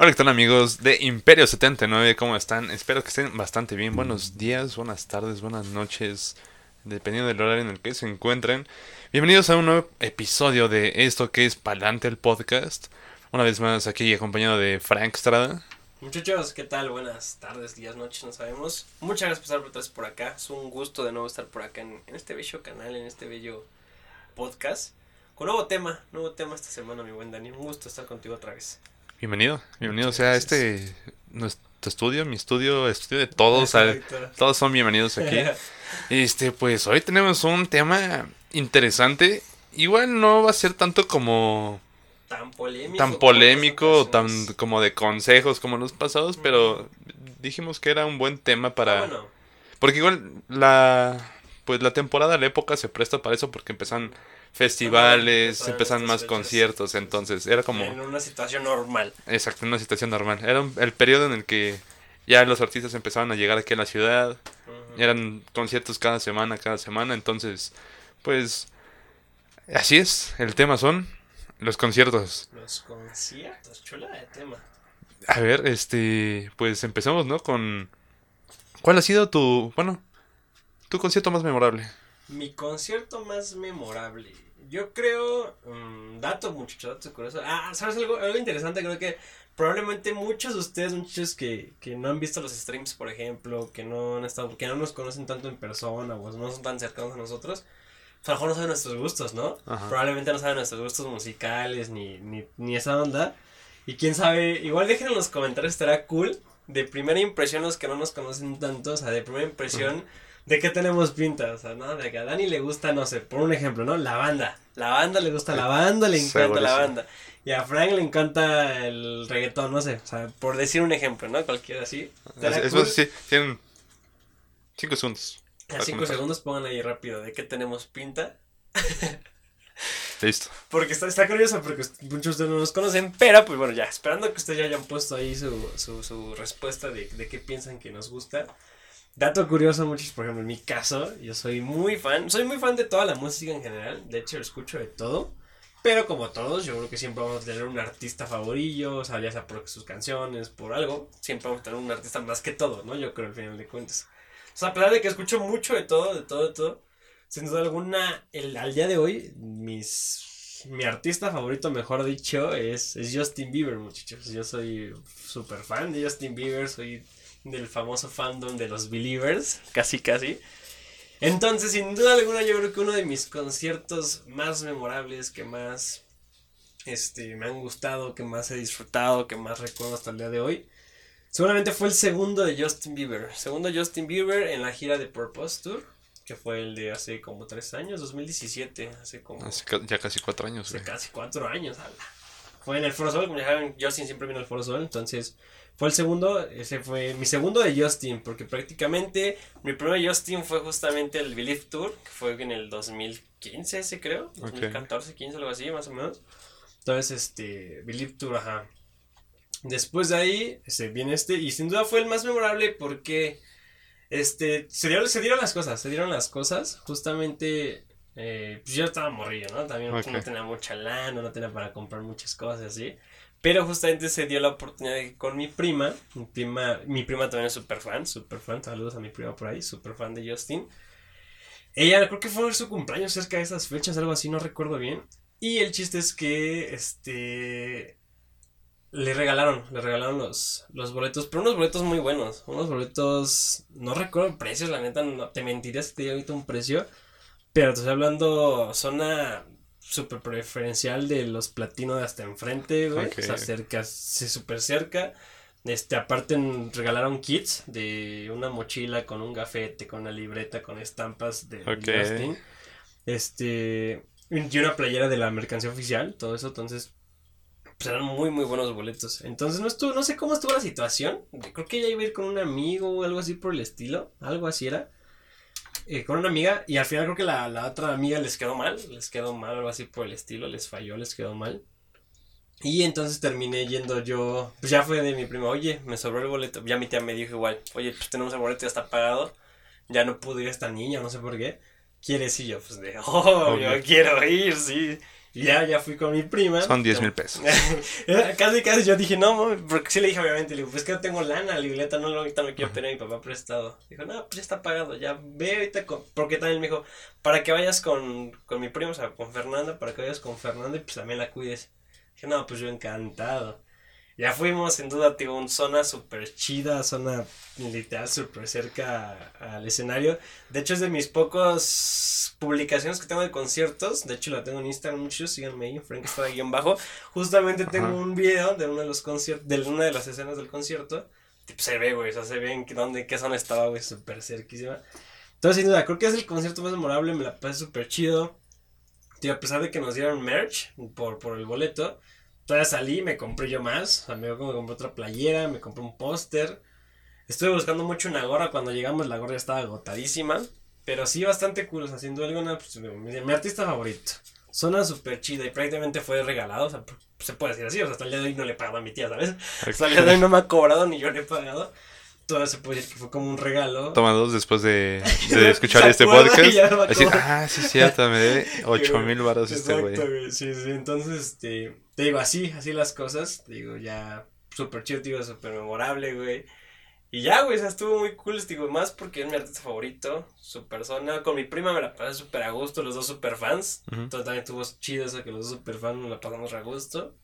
Hola, ¿qué tal amigos de Imperio 79? ¿Cómo están? Espero que estén bastante bien. Buenos días, buenas tardes, buenas noches, dependiendo del horario en el que se encuentren. Bienvenidos a un nuevo episodio de esto que es Palante el Podcast. Una vez más aquí acompañado de Frank Strada. Muchachos, ¿qué tal? Buenas tardes, días, noches, no sabemos. Muchas gracias por estar por acá. Es un gusto de nuevo estar por acá en, en este bello canal, en este bello podcast. Con nuevo tema, nuevo tema esta semana, mi buen Dani. Un gusto estar contigo otra vez. Bienvenido, bienvenido sea este nuestro estudio, mi estudio, estudio de todos, todos son bienvenidos aquí. Este, pues hoy tenemos un tema interesante. Igual no va a ser tanto como tan polémico, tan polémico, tan como de consejos como los pasados, pero dijimos que era un buen tema para Ah, porque igual la pues la temporada, la época se presta para eso porque empiezan festivales, estas más fechas. conciertos, entonces era como En una situación normal. Exacto, una situación normal. Era un- el periodo en el que ya los artistas empezaban a llegar aquí a la ciudad. Eran conciertos cada semana, cada semana. Entonces, pues, así es. El tema son los conciertos. Los conciertos, chula de tema. A ver, este, pues empezamos, ¿no? Con... ¿Cuál ha sido tu, bueno, tu concierto más memorable? Mi concierto más memorable. Yo creo. mm, dato, muchachos, dato curioso. Ah, ¿sabes algo, algo interesante? Creo que probablemente muchos de ustedes, muchachos que, que no han visto los streams, por ejemplo, que no han estado, que no nos conocen tanto en persona o no son tan cercanos a nosotros, a lo mejor no saben nuestros gustos, ¿no? Ajá. Probablemente no saben nuestros gustos musicales ni, ni, ni esa onda. Y quién sabe, igual dejen en los comentarios, estará cool. De primera impresión, los que no nos conocen tanto, o sea, de primera impresión, ¿de qué tenemos pinta? O sea, ¿no? De que a Dani le gusta, no sé, por un ejemplo, ¿no? La banda. La banda le gusta la banda, le encanta la banda. Y a Frank le encanta el reggaetón, no sé, o sea, por decir un ejemplo, ¿no? Cualquiera así. Es, sí, tienen cinco segundos. A cinco comentar. segundos pongan ahí rápido, ¿de qué tenemos pinta? Listo. Porque está, está curioso, porque muchos de ustedes no nos conocen, pero pues bueno, ya, esperando que ustedes ya hayan puesto ahí su, su, su respuesta de, de qué piensan que nos gusta. Dato curioso, muchos, por ejemplo, en mi caso, yo soy muy fan, soy muy fan de toda la música en general, de hecho escucho de todo, pero como todos, yo creo que siempre vamos a tener un artista favorillo, o sea, ya sea por sus canciones, por algo, siempre vamos a tener un artista más que todo, ¿no? Yo creo al final de cuentas. O sea, a pesar de que escucho mucho de todo, de todo, de todo, sin duda alguna, el, al día de hoy, mis, mi artista favorito, mejor dicho, es, es Justin Bieber, muchachos. Yo soy súper fan de Justin Bieber, soy del famoso fandom de los Believers, casi, casi. Entonces, sin duda alguna, yo creo que uno de mis conciertos más memorables, que más este, me han gustado, que más he disfrutado, que más recuerdo hasta el día de hoy, seguramente fue el segundo de Justin Bieber. Segundo Justin Bieber en la gira de Purpose Tour, que fue el de hace como tres años, 2017, hace como Hace ca- ya casi cuatro años. hace güey. casi cuatro años. ala. Fue en el Foro Sol, como ya saben, Justin siempre vino al Foro Sol, entonces fue el segundo, ese fue mi segundo de Justin, porque prácticamente mi primer Justin fue justamente el Believe Tour, que fue en el 2015, ese creo, 2014, 15, algo así, más o menos. Entonces, este, Believe Tour, ajá. Después de ahí, este, viene este, y sin duda fue el más memorable porque, este, se dieron, se dieron las cosas, se dieron las cosas, justamente, eh, pues yo estaba morrillo, ¿no? También no tenía mucha lana, no tenía para comprar muchas cosas así. Pero justamente se dio la oportunidad de con mi prima, mi prima, mi prima también es súper fan, súper fan, saludos a mi prima por ahí, súper fan de Justin. Ella creo que fue su cumpleaños cerca de esas fechas, algo así, no recuerdo bien. Y el chiste es que, este, le regalaron, le regalaron los, los boletos, pero unos boletos muy buenos, unos boletos, no recuerdo precios, la neta, no, te mentiría si te digo ahorita un precio, pero te estoy hablando zona súper preferencial de los platinos de hasta enfrente, güey, Ok. o sea, cerca, sí, súper cerca. Este, aparte regalaron kits de una mochila con un gafete, con una libreta, con estampas de Ok. Justin. Este, y una playera de la mercancía oficial, todo eso, entonces pues eran muy muy buenos boletos. Entonces no estuvo, no sé cómo estuvo la situación. Creo que ella iba a ir con un amigo o algo así por el estilo, algo así era. Eh, con una amiga y al final creo que la, la otra amiga les quedó mal, les quedó mal, algo así por el estilo, les falló, les quedó mal. Y entonces terminé yendo yo, pues ya fue de mi prima, oye, me sobró el boleto, ya mi tía me dijo igual, oye, pues tenemos el boleto, ya está pagado, ya no pude ir esta niña, no sé por qué, ¿quieres ir yo? Pues de, oh, yo Obvio. quiero ir, sí. Y ya, ya fui con mi prima. Son 10 mil pesos. casi, casi yo dije, no, mami, porque sí le dije, obviamente, le digo, pues que no tengo lana, le digo, neta, no, ahorita no quiero tener a mi papá prestado. Dijo, no, pues ya está pagado, ya ve ahorita con... Porque también me dijo, para que vayas con, con mi prima, o sea, con Fernanda, para que vayas con Fernanda y pues también la cuides. Dije, no, pues yo encantado. Ya fuimos, sin duda, tío, una zona súper chida, zona literal súper cerca al escenario. De hecho, es de mis pocos publicaciones que tengo de conciertos. De hecho, la tengo en Instagram muchos, síganme ahí, Frank está guion bajo. Justamente tengo un video de uno de los conciertos, de una de las escenas del concierto. Tipo, se ve, güey, o sea, se ve en qué, dónde, en qué zona estaba, güey, súper cerquísima. Entonces, sin duda, creo que es el concierto más memorable, me la pasé súper chido. Tío, a pesar de que nos dieron merch por, por el boleto, todavía salí, me compré yo más. O sea, me compré otra playera, me compré un póster. Estuve buscando mucho una gorra. Cuando llegamos, la gorra estaba agotadísima. Pero sí, bastante cool. O sea, sin duda alguna, pues, mi, artista favorito. Zona súper chida y prácticamente fue regalado. O sea, se puede decir así. O sea, hasta el día de hoy no le he pagado a mi tía, ¿sabes? Hasta el día de hoy no me ha cobrado ni yo le he pagado todo se puede decir que fue como un regalo. Toma dos después de, de escuchar este podcast. Ah, sí, cierto, me dé 8 mil baros este güey. Sí, sí, entonces, este, te digo, así, así las cosas. Te digo, ya, súper chido, digo, súper memorable, güey. Y ya, güey, o sea, estuvo muy cool, digo, más porque es mi artista favorito, su persona. Con mi prima me la pasé súper a gusto, los dos súper fans. Entonces también estuvo chido eso que los dos súper fans nos la pasamos a gusto.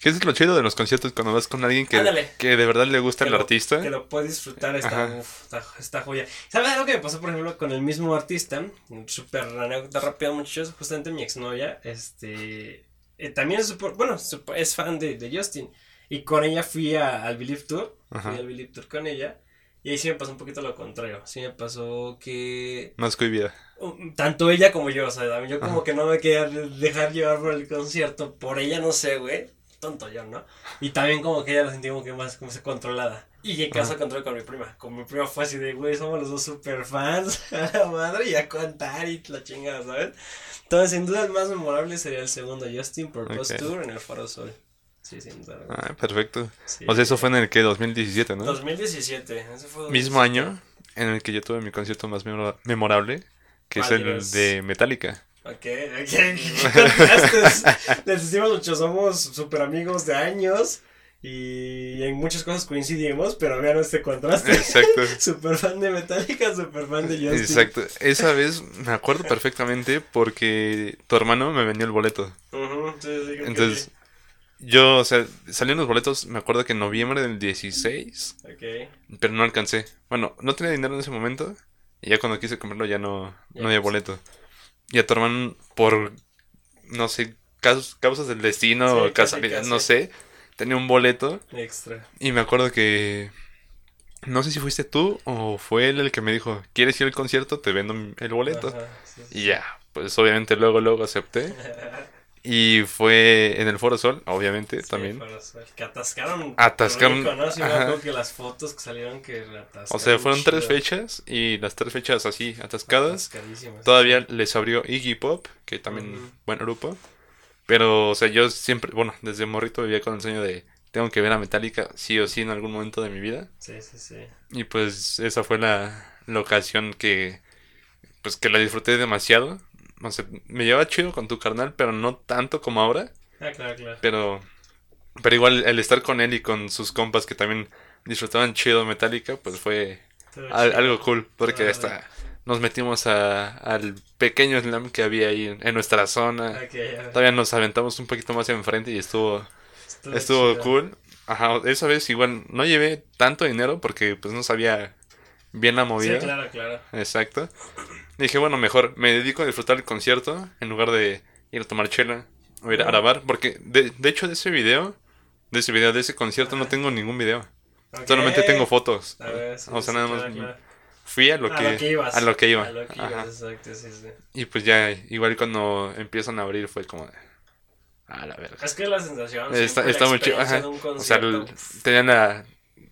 ¿Qué es lo chido de los conciertos cuando vas con alguien que, que de verdad le gusta el artista? Que lo puedes disfrutar esta, esta, joya. ¿Sabes algo que me pasó, por ejemplo, con el mismo artista? Súper anécdota rápida, muchachos. Justamente mi exnovia, este. Eh, también es bueno, es fan de, de, Justin. Y con ella fui al Believe Tour. Fui al Believe Tour con ella. Y ahí sí me pasó un poquito lo contrario. Sí me pasó que. Más cohibida. Tanto ella como yo, o sea, yo como que no me quería dejar llevar por el concierto. Por ella no sé, güey tonto yo, ¿no? Y también como que ella la sentía como que más como se controlada. Y en caso control con mi prima. Con mi prima fue así de, güey, somos los dos super fans. A la madre y a contar y la chingada, ¿sabes? Entonces, sin duda, el más memorable sería el segundo Justin por Post Tour en el Faro Sol. Sí, sin duda. Ah, perfecto. O sea, eso fue en el que 2017, ¿no? 2017. Ese fue Mismo año en el que yo tuve mi concierto más memorable, que es el de Metallica. Ok, ok. Les decimos mucho, somos super amigos de años. Y en muchas cosas coincidimos, pero vean este contraste. Exacto. super fan de Metallica, super fan de Justin. Exacto. Esa vez me acuerdo perfectamente porque tu hermano me vendió el boleto. Entonces, yo, o sea, salieron los boletos, me acuerdo que en noviembre del 16. Ok. Pero no alcancé. Bueno, no tenía dinero en ese momento. Y ya cuando quise comprarlo ya no, no había boleto. Y a tu hermano, por, no sé, causas del destino o casualidad, no sé, tenía un boleto. Extra. Y me acuerdo que, no sé si fuiste tú o fue él el que me dijo, ¿quieres ir al concierto? Te vendo el boleto. y ya, pues obviamente luego, luego acepté. Y fue en el Foro Sol, obviamente, también. Foro Sol. Que atascaron. Atascaron. ¿no? que las fotos que salieron que atascaron. O sea, fueron tres fechas y las tres fechas así, atascadas. Todavía les abrió Iggy Pop, que también, buen grupo. Pero, o sea, yo siempre, bueno, desde morrito vivía con el sueño de tengo que ver a Metallica sí o sí en algún momento de mi vida. Sí, sí, sí. Y pues esa fue la, la ocasión que, pues que la disfruté demasiado no sé, me lleva chido con tu carnal, pero no tanto como ahora. Ah, claro, claro. Pero, pero igual el estar con él y con sus compas que también disfrutaban chido Metallica, pues fue algo cool, porque hasta nos metimos a, al pequeño slam que había ahí en, nuestra zona. Todavía nos aventamos un poquito más enfrente y estuvo, estuvo, cool. Ajá, esa vez igual no llevé tanto dinero porque pues no sabía bien la movida. Sí, claro, claro. Exacto. Dije, bueno, mejor me dedico a disfrutar el concierto en lugar de ir a tomar chela o ir a grabar. Porque de, de hecho de ese video, de ese video, de ese concierto no tengo ningún video. Solamente tengo fotos. o sea, nada más fui a lo que, a lo que iba. exacto, sí, sí. Y pues ya, igual cuando empiezan a abrir fue como de... A la verga. Es que la sensación... Está, está muy chido. O sea, tenían la,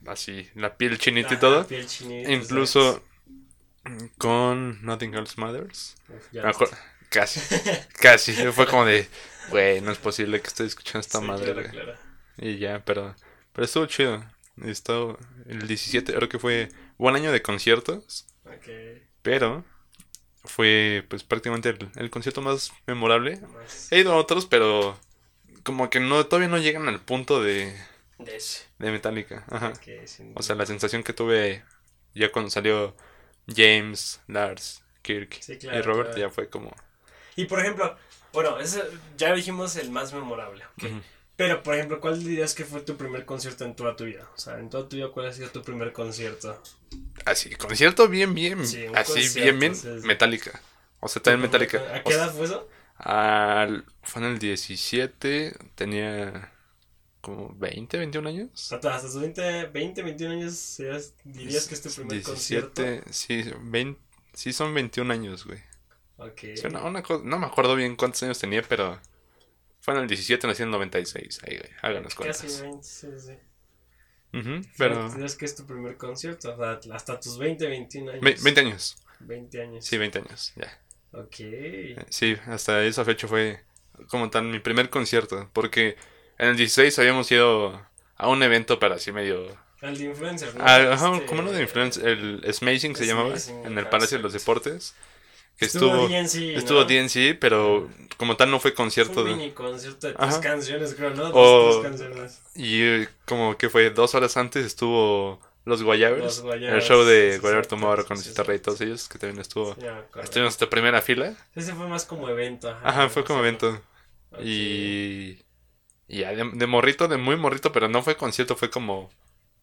así, la piel chinita y todo. Piel chinita, Incluso con Nothing Else Matters. casi, casi. Fue como de, güey, no es posible que esté escuchando esta madre. Y ya, pero, pero estuvo chido. Estuvo el 17, creo que fue buen año de conciertos. Pero fue pues prácticamente el, el concierto más memorable. Más He ido a otros, pero como que no todavía no llegan al punto de, de Metallica. Ajá. sin O sea, la sensación que tuve ya cuando salió James, Lars, Kirk Sí, y Robert claro. ya fue como... Y por ejemplo, bueno, ese, ya dijimos el más memorable. Pero, por ejemplo, ¿cuál dirías que fue tu primer concierto en toda tu vida? O sea, en toda tu vida, ¿cuál ha sido tu primer concierto? Así, concierto bien, bien. Sí, un así, bien, bien. sí, sí. Metallica. O sea, también Metallica. ¿A qué edad fue eso? al- fue en el 17, tenía como 20, 21 años. Hasta, hasta tus 20, 20, 21 años dirías que es tu primer concierto. 17, sí, 20, sí son 21 años, güey. Ok. Sí, una- una co- no me acuerdo bien cuántos años tenía, pero fue en el 17, nací en el 96. Ahí, güey, hagan las Casi cuentas. 20, sí, sí. Ujú, Pero pero... dirías que es tu primer concierto. Sea, hasta tus 20, 21 años. ve- 20 años. 20 años. Sí, 20 años, ya. Ok. Eh, Sí, hasta esa fecha fue como tal mi primer concierto, porque en el 16 habíamos ido a un evento para así medio... Al de influencer, ¿no? Ah, ajá, Este, como uno de influencer, el Smashing se llamaba, en el ajá, Palacio de los. Deportes, que Estuvo. DNC, Estuvo ¿no? DNC, pero como tal no fue Fue concierto. un de- mini concierto de tres Ajá. canciones, creo, ¿no? Dos, O- tres canciones. Y eh, como que fue dos horas antes estuvo Los Guayabers, el show de sí, sí, Guayaber sí, Tomorrow sí, con sí, Cita sí. y todos ellos, que también estuvo... Acuerdo. Estuvimos hasta primera fila. Ese fue más como evento. Ajá, Ajá, fue como Sí. evento. Y... Y ya de, de morrito, de muy morrito, pero no fue concierto, fue como...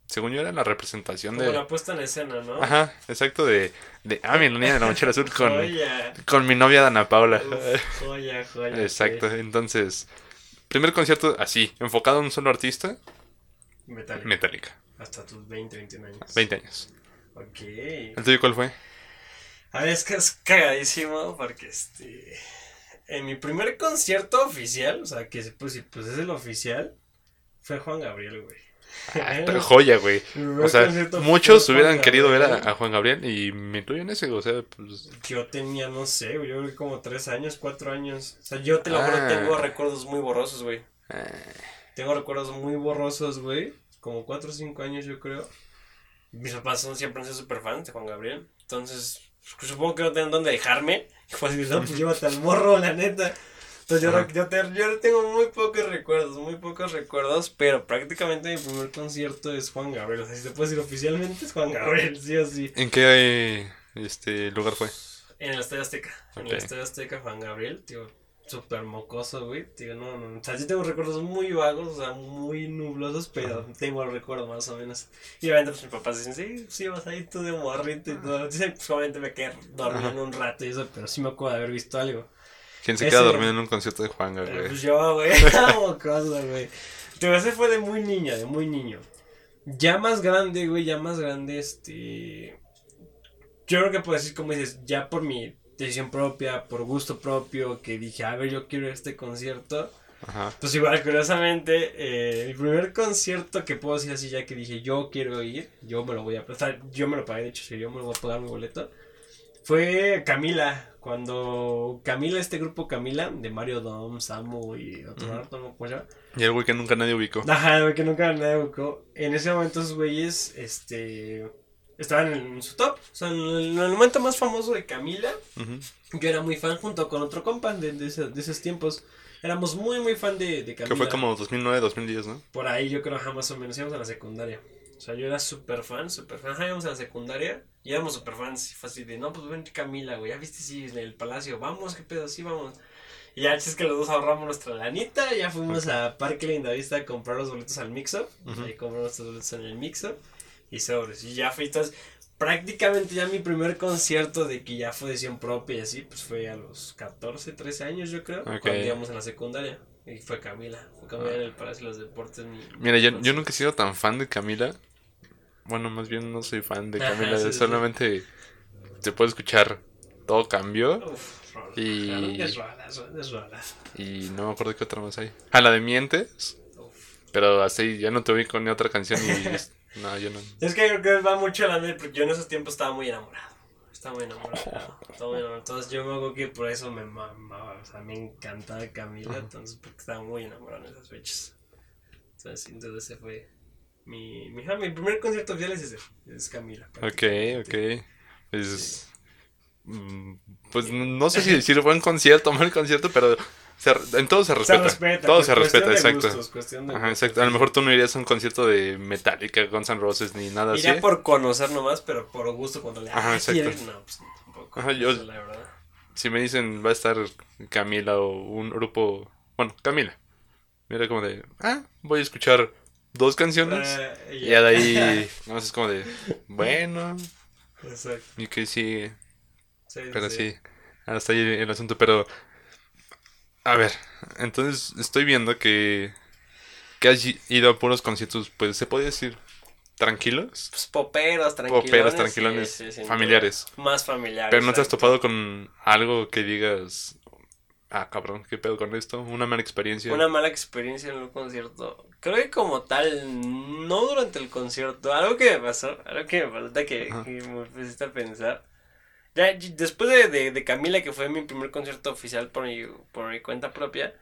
Según yo era la representación Como de... la puesta en escena, ¿no? Ajá, exacto, de... de ah, mi niña de la mochila azul con, Joya. con mi novia Dana Paula. Uf, joya, joya. Exacto, entonces... Primer concierto así, enfocado a un solo artista, Metallica. Metallica. Hasta tus 20, 21 años. 20 años. Ok. ¿El tuyo cuál fue? A ver, es que es cagadísimo porque este. En mi primer concierto oficial, o sea, que pues, pues es el oficial, fue Juan Gabriel, güey. Ah, pero joya, güey. O sea, muchos hubieran Juan querido ver a, a Juan Gabriel y me incluyo en ese, o sea, pues... Yo tenía, no sé, güey, yo como tres años, cuatro años. O sea, yo te lo juro, Ah. tengo recuerdos muy borrosos, güey. eh, Tengo recuerdos muy borrosos, güey. Como cuatro o cinco años, yo creo. Mis papás son, siempre han sido súper fans de Juan Gabriel. Entonces, supongo que no tienen dónde dejarme. Así, no, pues llévate al morro, la neta. Entonces, yo, yo, te- yo tengo muy pocos recuerdos, muy pocos recuerdos. Pero prácticamente mi primer concierto es Juan Gabriel. O sea, si se puede decir oficialmente, es Juan Gabriel, sí o sí. ¿En qué este lugar fue? En el Estadio Azteca. En el. Estadio Azteca, Juan Gabriel, tío, súper mocoso, güey. Tío, no, no. O sea, sí tengo recuerdos muy vagos, o sea, muy nublosos, pero tengo el recuerdo más o menos. Y obviamente, pues mis papás dicen, sí, sí, vas ahí tú de morrito y todo. Dicen, pues obviamente me quedé dormido un rato y eso, pero sí me acuerdo de haber visto algo. ¿Quién se Ese- queda dormido en un concierto de Juan Eh, Gabriel? Pues yo, güey, mocoso, güey. Tío, ese fue de muy niña, de muy niño. Ya más grande, güey, ya más grande, este. Yo creo que puedo decir, como dices, ya por mi decisión propia, por gusto propio, que dije, a ver, yo quiero este concierto. Ajá. Pues igual, curiosamente, eh, mi primer concierto que puedo decir así, ya que dije, yo quiero ir, yo me lo voy a prestar, yo me lo pagué, de hecho, si yo me lo voy a pagar mi boleto, fue Camila. Cuando Camila, este grupo Camila, de Mario Dom, Samu y otro Ujú. rato, no pues ya. Y el güey que nunca nadie ubicó. Ajá, güey, que nunca nadie buscó. En ese momento esos güeyes, este, estaban en su top. O sea, en el, en el momento más famoso de Camila, yo era muy fan junto con otro compa de, de, ese- de esos tiempos. Éramos muy, muy fan de, de Camila. Que fue como 2009, 2010, ¿no? Por ahí yo creo, ajá, más o menos, íbamos a la secundaria. O sea, yo era súper fan, súper fan. Ajá, íbamos a la secundaria y éramos súper fans. Fue así de, no, pues ven Camila, güey. Ya viste, sí, en el palacio. Vamos, qué pedo, sí, vamos. Y ya, es que los dos ahorramos nuestra lanita. Ya fuimos a Parque Lindavista a comprar los boletos al Mixo. Ujú. Ahí compramos nuestros boletos en el Mixo. Y sobres. Y ya fui, entonces, prácticamente ya mi primer concierto de que ya fue decisión propia y así, pues fue a los 14, 13 años, yo creo. Cuando íbamos en la secundaria. Y fue Camila. Fue Camila en el Palacio de los Deportes. mi- Mira, yo, yo nunca he sido tan fan de Camila. Bueno, más bien no soy fan de Camila. sí, sí, sí. solamente se puede escuchar todo cambió. Uf, rola. Y- Grandes rolas, grandes rolas. Y no me acuerdo qué otra más hay. Ah, la de Mientes. Uf. Pero así ya no te ubico ni otra canción y... no, yo no. Es que creo que va mucho la porque yo en esos tiempos estaba muy enamorado. Estaba muy enamorado. estaba muy enamorado. Entonces yo me acuerdo que por eso me mamaba. O sea, me encantaba Camila. Entonces, porque estaba muy enamorado en esas fechas. Entonces, sin duda, ese fue mi, mi, mi primer concierto oficial es ese. Es Camila. Ok, ok. Pues... mm, pues no sé si decir buen concierto o mal concierto, pero se- en todo se respeta. Se respeta. todo se respeta, de exacto. gustos, de Ajá, exacto. A lo mejor tú no irías a un concierto de Metallica, Guns N' Roses ni nada así. Iría por conocer nomás, pero por gusto cuando le Ajá, exacto. ¿quieres? No, pues tampoco. Ajá, yo- la verdad. Si me dicen va a estar Camila o un grupo, bueno, Camila. Mira como de, ah, voy a escuchar dos canciones. Eh, Y ya de ahí, no es como de, bueno, Exacto. y que sigue. Sí, Pero sí, hasta ahí el asunto. Pero, a ver, entonces estoy viendo que, que has ido a puros conciertos, pues se puede decir, tranquilos, Pues poperos, tranquilones. Poperos, sí, tranquilones, sí, sin familiares. Más familiares. Pero no te has topado con algo que digas, ah, cabrón, ¿qué pedo con esto? Una mala experiencia. Una mala experiencia en un concierto. Creo que como tal, no durante el concierto. Algo que me pasó, algo que me falta que, que me pusiste a pensar. Ya, después de, de, de Camila, que fue mi primer concierto oficial por mi, por mi cuenta propia,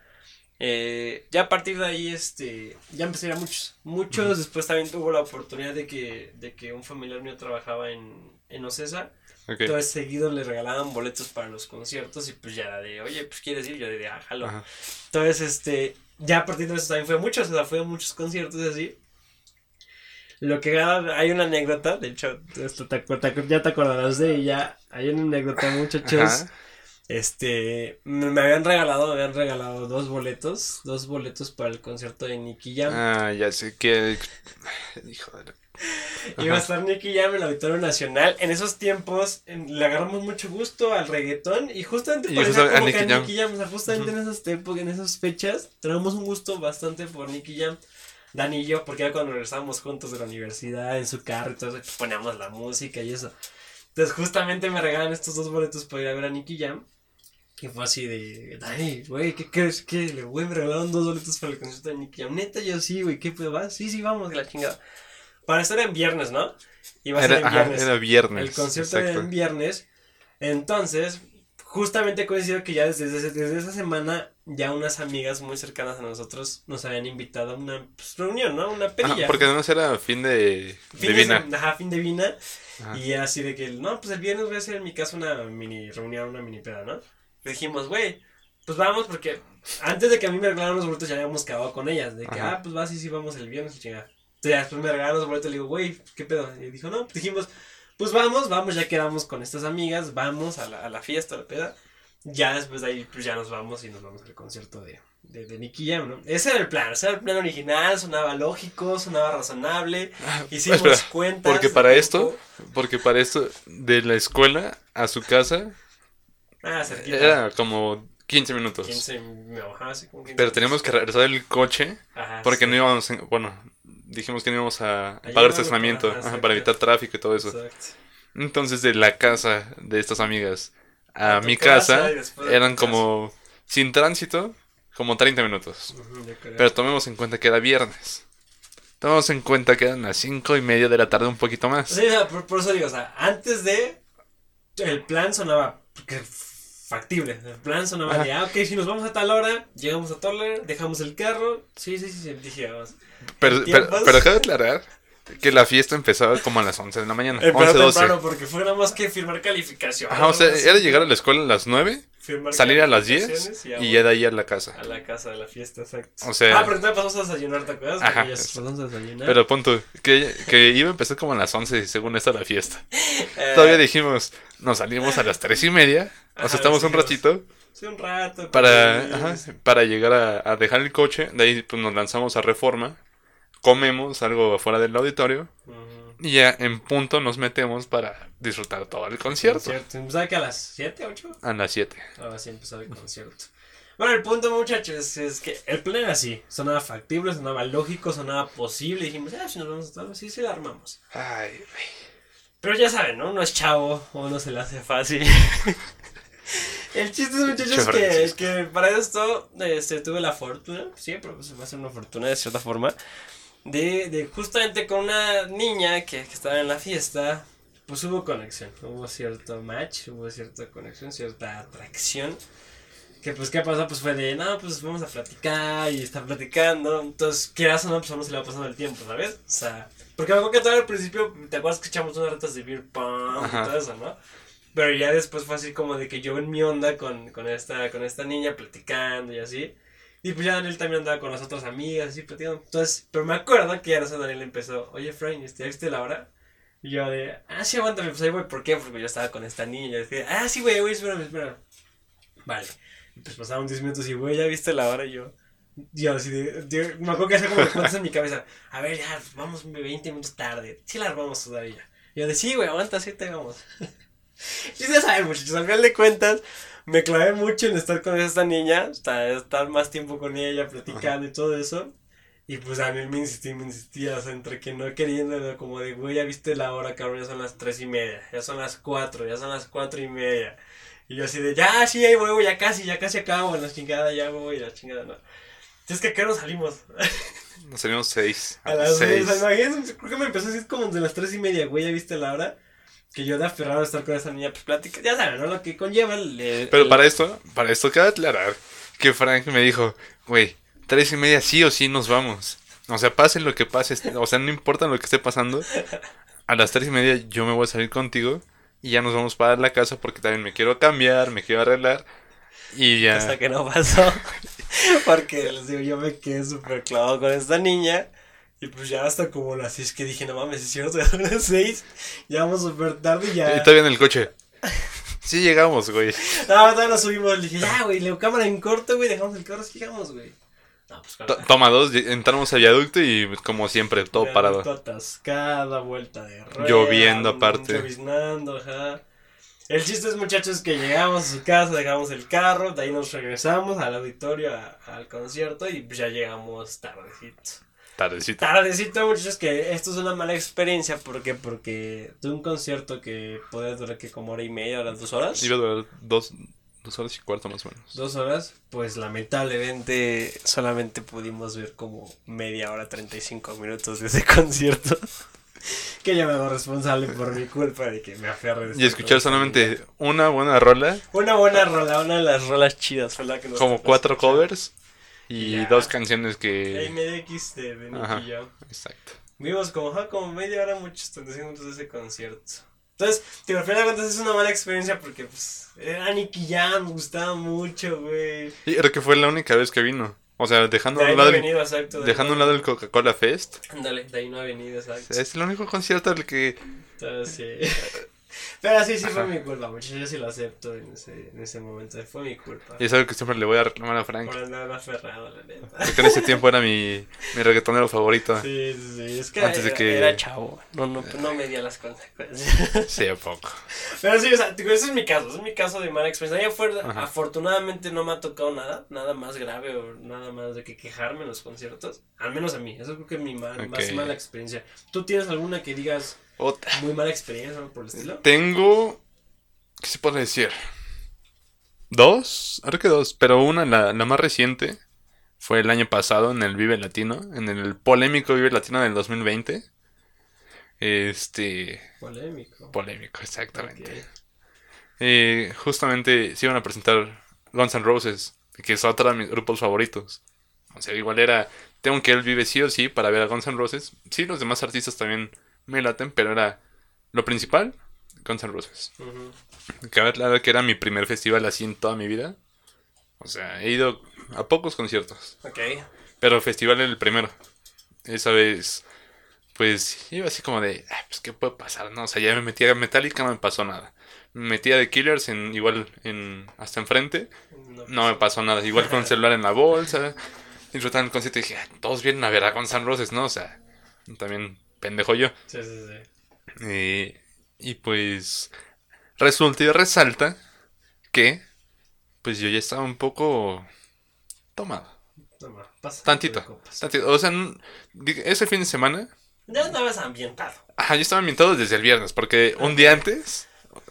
eh, ya a partir de ahí, este, ya empecé a ir a muchos. Muchos, después también tuvo la oportunidad de que, de que un familiar mío trabajaba en, en Ocesa. Ok, Entonces seguido le regalaban boletos para los conciertos y pues ya era de, oye, pues quieres ir, yo de, ah, jalo. ajá. Entonces, este, ya a partir de eso también fue a muchos, o sea, fue a muchos conciertos y así. Lo que hay una anécdota, de hecho, esto te te ya te acordarás de ella. Hay una anécdota, muchachos. Ajá. Este, me habían regalado, me habían regalado dos boletos, dos boletos para el concierto de Nicky Jam. Ah, ya sé que... Hijo de Iba a estar Nicky Jam en el Auditorio Nacional. En esos tiempos en- le agarramos mucho gusto al reggaetón y justamente justo a como que Nicky Jam. Nicky Jam, o sea, justamente en esas épocas, en esas fechas, tenemos un gusto bastante por Nicky Jam. Dani y yo, porque era cuando regresábamos juntos de la universidad en su carro y todo eso, poníamos la música y eso. Entonces justamente me regalan estos dos boletos para ir a ver a Nicky Jam. Y fue así de, Dani, güey, ¿qué crees? ¿Qué? Le, güey, me regalaron dos boletos para el concierto de Nicky Jam. Neta, yo sí, güey, ¿qué pedo vas? Sí, sí, vamos, que la chingada. Para estar en viernes, ¿no? Iba a ser Era, en ajá, viernes. era viernes. el concierto era exacto. en viernes. Entonces, justamente coincidió que ya desde, desde, desde esa semana, ya unas amigas muy cercanas a nosotros nos habían invitado a una pues, reunión, ¿no? Una Ajá, perilla. porque además era fin de, Fin de Vina. Ajá, fin de Vina. Ajá. Y así de que, no, pues el viernes voy a hacer en mi casa una mini reunión, una mini peda, ¿no? Le dijimos, güey, pues vamos porque antes de que a mí me regalaran los boletos ya habíamos acabado con ellas. De que, Ajá. ah, pues va, sí, sí, vamos el viernes y chingada. Entonces ya después me regalaron los boletos y le digo, güey, ¿qué pedo? Y dijo, no, pues dijimos, pues vamos, vamos, ya quedamos con estas amigas, vamos a la, a la fiesta, a la peda. Ya después de ahí, pues ya nos vamos y nos vamos al concierto de, de, de Nicky Jam, ¿no? Ese era el plan, ese era el plan original, sonaba lógico, sonaba razonable. Hicimos espera, cuentas. porque para tiempo. esto, porque para esto, de la escuela a su casa, Ah, cerquita. era como 15 minutos. 15, no, ajá, sí, como 15 Pero teníamos que regresar el coche Ajá, porque sí. no íbamos, en- bueno, dijimos que no íbamos a pagar estacionamiento ajá, para evitar tráfico y todo eso. Exacto. Entonces de la casa de estas amigas a, mi casa eran casa. como, sin tránsito, como 30 minutos. Pero tomemos en cuenta que era viernes. Tomemos en cuenta que eran las cinco y media de la tarde, un poquito más. Sí, por, por eso digo, o sea, antes de. El plan sonaba factible. El plan sonaba Ajá. de, ah, ok, si nos vamos a tal hora, llegamos a Toller, dejamos el carro. Sí, sí, sí, sí dije, vamos. Pero, pero, pero acabo de aclarar que la fiesta empezaba como a las 11 de la mañana. Empezó 11, 12. temprano porque fue nada más que firmar calificación. Ajá, o sea, era llegar a la escuela a las 9, Firmar salir a las 10 calificaciones y, y ya de ahí a la casa. A la casa de la fiesta, exacto. O sea- Ah, pero entonces pasamos a desayunar, ¿te acuerdas? Ajá. Ya pasamos a desayunar. Pero punto, que, que iba a empezar como a las 11 según esta la fiesta. Eh, Todavía dijimos, nos salimos a las 3 y media, sea, estamos un ratito Sí, un rato. para, ajá, para llegar a, a dejar el coche. De ahí pues, nos lanzamos a Reforma, comemos algo afuera del auditorio y ya en punto nos metemos para disfrutar todo el concierto. Concierto. ¿Sabes que a las 7, 8? A las 7. Ahora sí empezó el concierto. Bueno, el punto, muchachos, es que el plan era así. Sonaba factible, sonaba lógico, sonaba posible. Dijimos, ah, si nos vamos a todo, sí, sí la armamos. Ay, Pero ya saben, ¿no? Uno es chavo, o no se le hace fácil. el chiste es, muchachos, Che, que, para esto este, tuve la fortuna, sí, pero va a ser una fortuna de cierta forma, de, de justamente con una niña que, que estaba en la fiesta, pues hubo conexión, hubo cierto match, hubo cierta conexión, cierta atracción. Que pues, ¿qué pasó? Pues fue de, no, pues vamos a platicar y está platicando. Entonces, quieras o no, pues a uno se le va pasando el tiempo, ¿sabes? O sea, porque me acuerdo que todo al principio, ¿te acuerdas que echamos unas retas de beer pong y todo eso, no? Pero ya después fue así como de que yo en mi onda con, con, esta, con esta niña platicando y así. Y pues ya Daniel también andaba con las otras amigas, así platicando. Entonces, pero me acuerdo que ya no sé, Daniel empezó, oye, Frank, ¿ya viste la hora? Y yo de, ah, sí, aguántame, pues ahí voy, ¿por qué? Porque yo estaba con esta niña. Y decía, ah, sí, güey, güey, espérame, espérame. Vale. Y pues pasaron 10 minutos y, güey, ¿ya viste la hora? Y yo, yo así de, me acuerdo que hacía como cuentas en mi cabeza. A ver, ya, vamos 20 minutos tarde. Sí las vamos a sudar ya. Y yo de, sí, güey, aguanta, sí te vamos. y ya saben, muchachos, al final de cuentas, me clavé mucho en estar con esta niña, estar, estar más tiempo con ella, platicando y todo eso. Y pues a mí me insistí, me insistía, o sea, entre que no queriendo, como de, güey, ya viste la hora, cabrón, ya son las tres y media, ya son las cuatro, ya son las cuatro y media. Y yo así de, ya, sí, ahí voy, ya casi, ya casi acabo, la chingada, ya voy, la chingada, no. Es que acá nos salimos. Nos salimos seis. A, las seis. Imagínense, creo que me empezó a decir como de las tres y media, güey, ya viste la hora. Que yo de aferrado a estar con esa niña, pues plática, ya saben, ¿no? Lo que conlleva el... Pero para esto, para esto cabe aclarar que Frank me dijo, güey, tres y media sí o sí nos vamos. O sea, pase lo que pase, o sea, no importa lo que esté pasando. A las tres y media yo me voy a salir contigo y ya nos vamos para la casa porque también me quiero cambiar, me quiero arreglar. Y ya. Hasta que no pasó. Porque les digo, yo me quedé súper clavado con esta niña. Y pues ya hasta como las 6 que dije, no mames, nos a las 6, ya vamos súper tarde y ya. Y todavía en el coche. Sí llegamos, güey. No, todavía nos subimos. Le dije, ya, güey, le cámara en corto, güey, dejamos el carro, así llegamos, güey. No, pues, Toma dos, entramos al viaducto y como siempre, todo parado. atascada, vuelta de rueda, Lloviendo aparte. Lloviznando, ajá. El chiste es, muchachos, que llegamos a su casa, dejamos el carro, de ahí nos regresamos al auditorio, al concierto y ya llegamos tardecito. Tardecito. Tardecito, muchachos, que esto es una mala experiencia. ¿Por qué? Porque de un concierto que podía durar que como hora y media, horas, dos horas. Iba a durar dos, dos horas y cuarto más o menos. Dos horas, pues lamentablemente solamente pudimos ver como media hora, 35 minutos de ese concierto que ya me hago responsable por mi culpa de que me aferre. Y escuchar solamente una buena rola. Una buena rola, una de las rolas chidas fue la que nos Como cuatro covers y dos canciones que... MDX de, de Nicky Exacto. Vimos como, como media hora, muchos 35 minutos de ese concierto. Entonces, tío, al final de cuentas es una mala experiencia porque, pues, era Nicky Jam, me gustaba mucho, güey. Y creo que fue la única vez que vino. O sea, dejando a un lado, el, dejando un lado el Coca-Cola Fest. Ándale, de ahí no ha venido, exacto. Es el único concierto al que... Entonces, sí. Pero sí, sí fue mi culpa, muchachos. Yo sí lo acepto en ese, en ese momento. Fue mi culpa. Y es algo que siempre le voy a reclamar a Frank. Por andar aferrado, la neta. Porque en ese tiempo era mi, mi reggaetonero favorito. Sí, sí, sí. Es que, Antes era, de que... era chavo. No, no, no medía las consecuencias. Sí, a poco. Pero sí, o sea, ese es mi caso. Ese es mi caso de mala experiencia. Afortunadamente no me ha tocado nada. Nada más grave o nada más de que quejarme en los conciertos. Al menos a mí. Eso creo que es mi mal, más mala experiencia. ¿Tú tienes alguna que digas muy mala experiencia por el estilo. Tengo. ¿Qué se puede decir? Dos, ahora que dos, pero una, la, más reciente, fue el año pasado en el Vive Latino, en el polémico Vive Latino del 2020. Este. Polémico. Polémico, exactamente. Eh, justamente se iban a presentar Guns N' Roses, que es otro de mis grupos favoritos. O sea, igual era. Tengo que él vive sí o sí para ver a Guns N' Roses. Sí, los demás artistas también me laten, pero era lo principal, Guns N' Roses. Cabe aclarar que era mi primer festival así en toda mi vida. O sea, he ido a pocos conciertos. Ok. Pero el festival era el primero. Esa vez, pues, iba así como de, pues, ¿qué puede pasar? No, o sea, ya me metía a Metallica, no me pasó nada. Me metía de Killers en, igual, en, hasta enfrente, no, me pasó nada. Igual con el celular en la bolsa, disfrutando el concierto y dije, todos vienen a ver a Guns N' Roses, ¿no? O sea, también pendejo yo. Sí, sí, sí. Eh, y pues resulta y resalta que pues yo ya estaba un poco tomado. tantito, tantito. O sea, ese fin de semana... Ya estabas ambientado. Ajá, yo estaba ambientado desde el viernes, porque un día antes,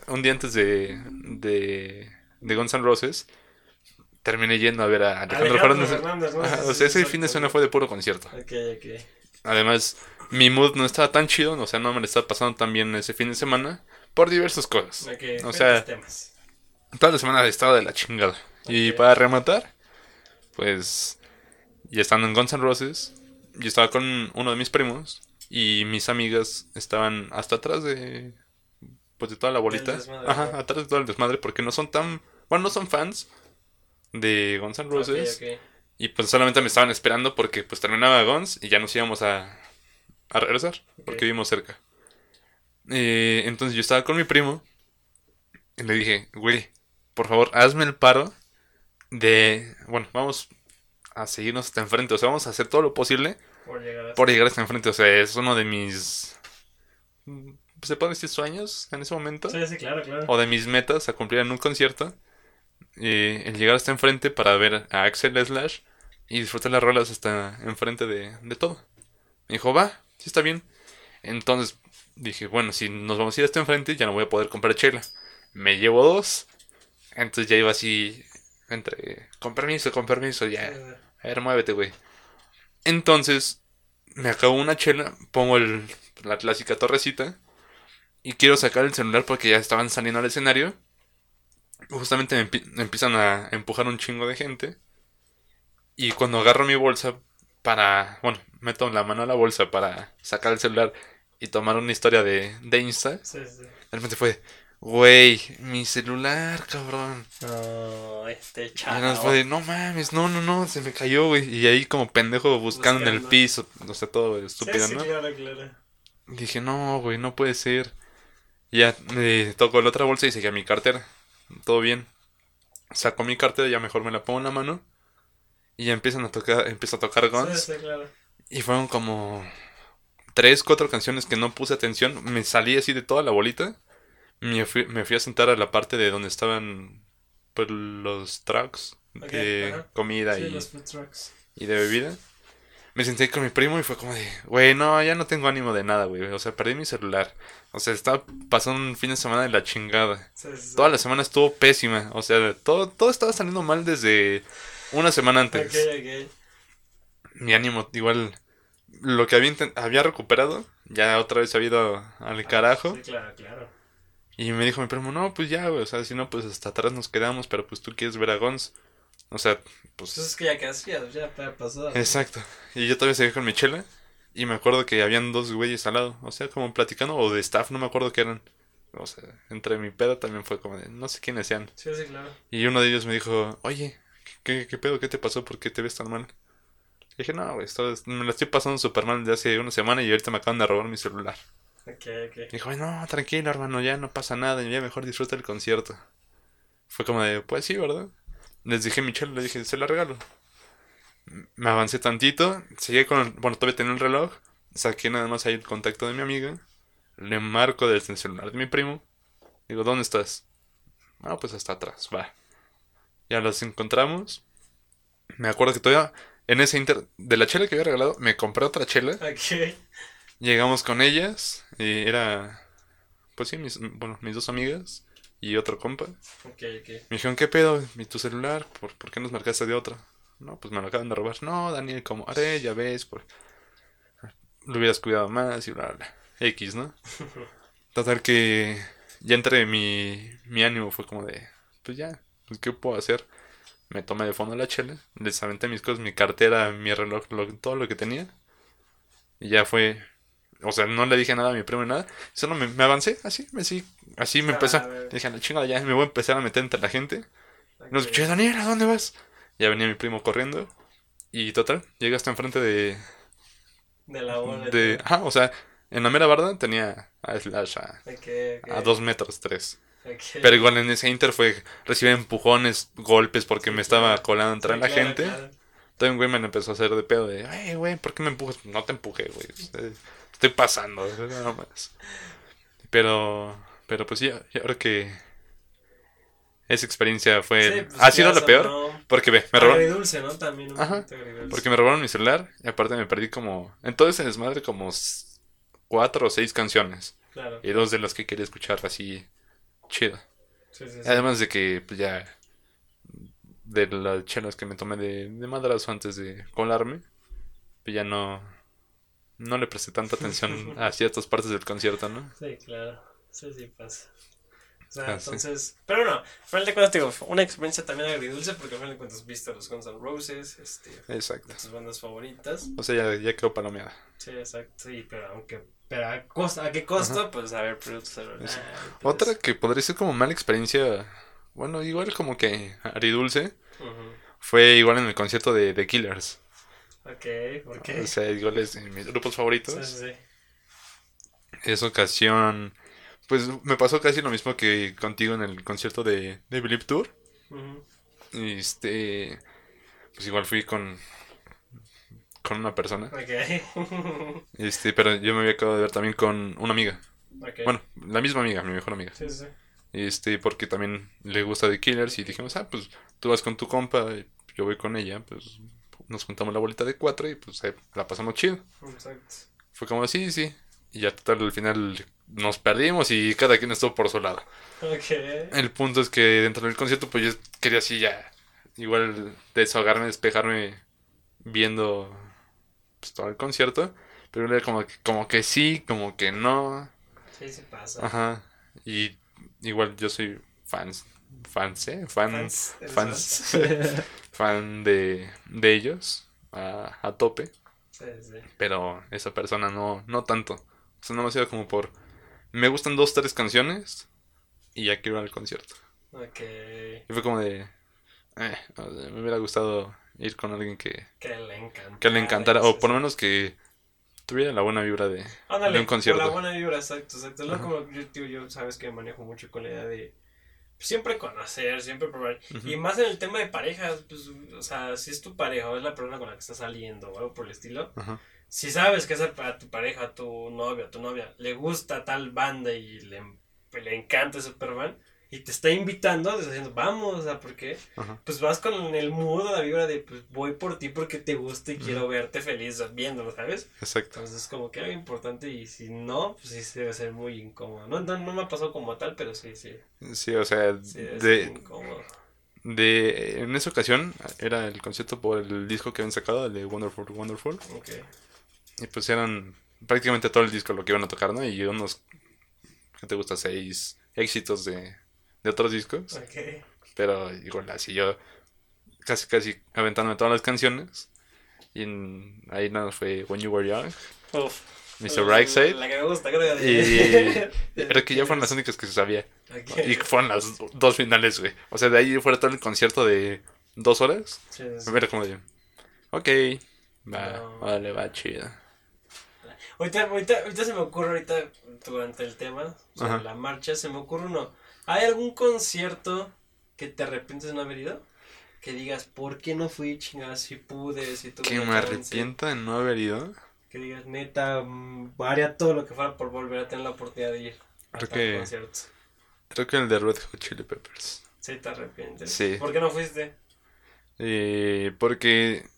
un día antes de, de, de Guns N' Roses, terminé yendo a ver a Alejandro, Fernández. o sea, ese fin de semana fue de puro concierto. Ok, ok. Además, mi mood no estaba tan chido, o sea, no me lo estaba pasando tan bien ese fin de semana por diversas cosas. o sea, toda la semana he estado de la chingada. Y para rematar, pues ya estando en Guns N' Roses, yo estaba con uno de mis primos y mis amigas estaban hasta atrás de pues de toda la bolita. Ajá, atrás de todo el desmadre porque no son tan, bueno, no son fans de Guns N' Roses. Y pues solamente me estaban esperando porque pues terminaba Guns y ya nos íbamos a, a regresar porque vivimos cerca. Eh, entonces yo estaba con mi primo y le dije, güey, por favor, hazme el paro de, bueno, vamos a seguirnos hasta enfrente, o sea, vamos a hacer todo lo posible Por llegar a... por llegar hasta enfrente, o sea, es uno de mis, ¿se puede decir sueños en ese momento? Sí, sí, claro, claro. o de mis metas a cumplir en un concierto, eh, el llegar hasta enfrente para ver a Axel Slash y disfrutar las rolas hasta enfrente de, de todo. Me dijo, va, está bien. Entonces dije, bueno, si nos vamos a ir hasta enfrente, ya no voy a poder comprar chela. Me llevo dos. Entonces ya iba así, con permiso, con permiso, ya. A ver, muévete, güey. Entonces, me acabo una chela, pongo el, la clásica torrecita y quiero sacar el celular porque ya estaban saliendo al escenario. Justamente me empiezan a empujar un chingo de gente. Y cuando agarro mi bolsa para, bueno, meto la mano a la bolsa para sacar el celular y tomar una historia de, de Insta, Sí, sí. de repente fue, güey, mi celular, cabrón. No, este nada más chavo. fue de, no mames, no, no, no, se me cayó, güey. Y ahí como pendejo buscando, en el piso, o sea, todo estúpido, sí, ¿no? claro, claro. Dije, no, güey, no puede ser. Y ya me tocó la otra bolsa y seguía mi cartera. Todo bien. Saco mi cartera, ya mejor me la pongo en la mano. Y empiezan a tocar, empiezo a tocar Guns. Sí, sí, claro. Y fueron como tres, cuatro canciones que no puse atención. Me salí así de toda la bolita. Me fui, me fui a sentar a la parte de donde estaban pues, los trucks de comida Sí, y, los trucks. y de bebida. Me senté con mi primo y fue como de, güey, no, ya no tengo ánimo de nada, güey. O sea, perdí mi celular. O sea, estaba pasando un fin de semana de la chingada. Toda la semana estuvo pésima. O sea, todo, todo estaba saliendo mal desde una semana antes. Ok, ok. Mi ánimo, igual, lo que había, había recuperado, ya otra vez había ido al carajo. Sí, claro, claro. Y me dijo mi primo, no, pues ya, güey. O sea, si no, pues hasta atrás nos quedamos, pero pues tú quieres ver a Gons. O sea, pues... Pues es que ya casi, ya, ya pasado. Exacto. Y yo todavía seguí con mi chela. Y me acuerdo que habían dos güeyes al lado. O sea, como platicando. O de staff, no me acuerdo qué eran. O sea, entre mi pedo también fue como de. No sé quiénes sean. Sí, sí, claro. Y uno de ellos me dijo, oye, ¿qué, qué pedo? ¿Qué te pasó? ¿Por qué te ves tan mal? Dije, no, güey, me la estoy pasando súper mal desde hace una semana y ahorita me acaban de robar mi celular. Ok, ok. Y dijo, "Ay, no, tranquilo, hermano, ya no pasa nada. Ya mejor disfruta el concierto. Fue como de, pues sí, ¿verdad? Les dije mi chela, le dije, se la regalo. Me avancé tantito, seguí con, bueno, todavía tenía el reloj, saqué nada más ahí el contacto de mi amiga, le marco desde el celular de mi primo, digo, ¿dónde estás? Ah, pues hasta atrás, va. Ya los encontramos. Me acuerdo que todavía, en ese inter, de la chela que había regalado, me compré otra chela. Ok. Llegamos con ellas, y era, pues sí, mis, bueno, mis dos amigas y otro compa. Ok, ok. Me dijeron, ¿qué pedo? ¿Y tu celular? ¿Por, por qué nos marcaste de otra? No, pues me lo acaban de robar. No, Daniel, como haré? Ya ves, por... lo hubieras cuidado más y bla, bla, bla. X, ¿no? Total que ya entre mi, mi ánimo fue como de, pues ya, ¿qué puedo hacer? Me tomé de fondo la chela, les aventé mis cosas, mi cartera, mi reloj, lo- todo lo que tenía. Y ya fue, o sea, no le dije nada a mi primo ni nada, solo me, me avancé, así, me sí, así me Ah, empezó. a ver. Dije, la chingada, ya me voy a empezar a meter entre la gente. ok. No escuché, Daniel, ¿a dónde vas? Ya venía mi primo corriendo. Y total, llegué hasta enfrente de. De la bola. de ajá, o sea, en la mera barda tenía a Slash a, Ok, ok. a dos metros, tres. Pero igual en ese inter fue recibir empujones, golpes, porque me estaba colando entre Sí, la claro, gente. claro. Entonces un güey me empezó a hacer de pedo de, ay, güey, ¿por qué me empujas? No te empujé, güey. eh, Estoy pasando, nada más. Pero, pero pues ya, yo creo que esa experiencia fue... Sí, pues, ha sido ya la peor. Porque ve, me robaron... Agridulce, ¿no? También un Ajá. Porque me robaron mi celular y aparte me perdí como... En todo ese desmadre como cuatro o seis canciones. Claro. Y dos de las que quería escuchar así chido. Sí, sí, sí. Además de que pues ya... De las chelas que me tomé de, de madrazo antes de colarme. Pues ya no... No le presté tanta atención a ciertas partes del concierto, ¿no? Sí, claro. Sí, sí pasa. O sea, Ah, sí. entonces. Pero no, al final de cuentas, digo, una experiencia también agridulce porque al final de cuentas viste a los Guns N' Roses, este, Exacto. tus bandas favoritas. O sea, ya, ya quedó palomeada. Sí, exacto. Sí, pero aunque Pero a, costa, ¿a qué costo? Pues a ver. Eso. Ah, Otra que podría ser como mala experiencia, bueno, igual como que aridulce, Ujú. fue igual en el concierto de The Killers. Ok, ¿por qué? O sea, igual es de mis grupos favoritos. Sí, sí. Esa ocasión, pues me pasó casi lo mismo que contigo en el concierto de, de Believe Tour. Ujú. Este, pues igual fui con, con una persona. Ok. Este, pero yo me había acabado de ver también con una amiga. Bueno, la misma amiga, mi mejor amiga. Sí, sí. Este, porque también le gusta The Killers y dijimos, ah, pues tú vas con tu compa, y yo voy con ella, pues nos juntamos la bolita de cuatro y pues la pasamos chido. Exacto. Fue como, sí, sí. Y ya total, al final nos perdimos y cada quien estuvo por su lado. Ok. El punto es que dentro del concierto, pues yo quería así ya, igual desahogarme, despejarme viendo pues, todo el concierto. Pero era como como que sí, como que no. Sí, sí pasa. Ajá. Y igual yo soy fans, fans, ¿eh? Fans, ¿Eres fans, fan? fan de, de ellos a, a tope. sí, sí. Pero esa persona no, no tanto. O sea, no me ha sido como por... Me gustan dos, tres canciones y ya quiero ir al concierto. Ok. Y fue como de... eh, me hubiera gustado ir con alguien que, Que le encanta. que le encantara. O por lo menos que tuviera la buena vibra de, Ándale, de un concierto. Con la buena vibra, exacto, exacto. Es como yo, tío, yo sabes que manejo mucho con la idea de siempre conocer, siempre probar. Y más en el tema de parejas, pues, o sea, si es tu pareja o es la persona con la que estás saliendo o algo por el estilo, si sabes que esa- a tu pareja, a tu novio, a tu novia, le gusta tal banda y le, le encanta Superman y te está invitando, te está diciendo, vamos, o sea, ¿por qué? Ajá. Pues vas con el mood, la vibra de, pues voy por ti porque te gusta y quiero verte feliz viéndolo, ¿sabes? Exacto. Entonces es como que algo importante y si no, pues sí se debe ser muy incómodo. No, no, no me ha pasado como tal, pero sí, sí. Sí, o sea, sí debe ser de, incómodo. de... En esa ocasión era el concierto por el disco que habían sacado, el de Wonderful, Wonderful. Ok. Y pues eran prácticamente todo el disco lo que iban a tocar, ¿no? Y unos, ¿qué te gusta? Seis éxitos de, de otros discos. Ok. Pero igual así yo casi casi aventándome todas las canciones. Y en- ahí nada fue When You Were Young, Uf. Mr. Brightside. La que me gusta, creo. Y pero que ya fueron las únicas que se sabía. Ok. Y fueron las dos finales, güey. O sea, de ahí fuera todo el concierto de dos horas. Sí, sí, como de, ok, va, No. vale, va, chido. Ahorita, ahorita, ahorita se me ocurre, ahorita durante el tema, Ajá. la marcha, se me ocurre uno. ¿Hay algún concierto que te arrepientes de no haber ido? Que digas, ¿por qué no fui chingada si pude, si tuve Que me chance"? arrepiento de no haber ido. Que digas, neta, mm, haría todo lo que fuera por volver a tener la oportunidad de ir a Creo que- concierto. Creo que el de Red Hot Chili Peppers. Sí, te arrepientes. Sí. ¿Por qué no fuiste? Eh, porque,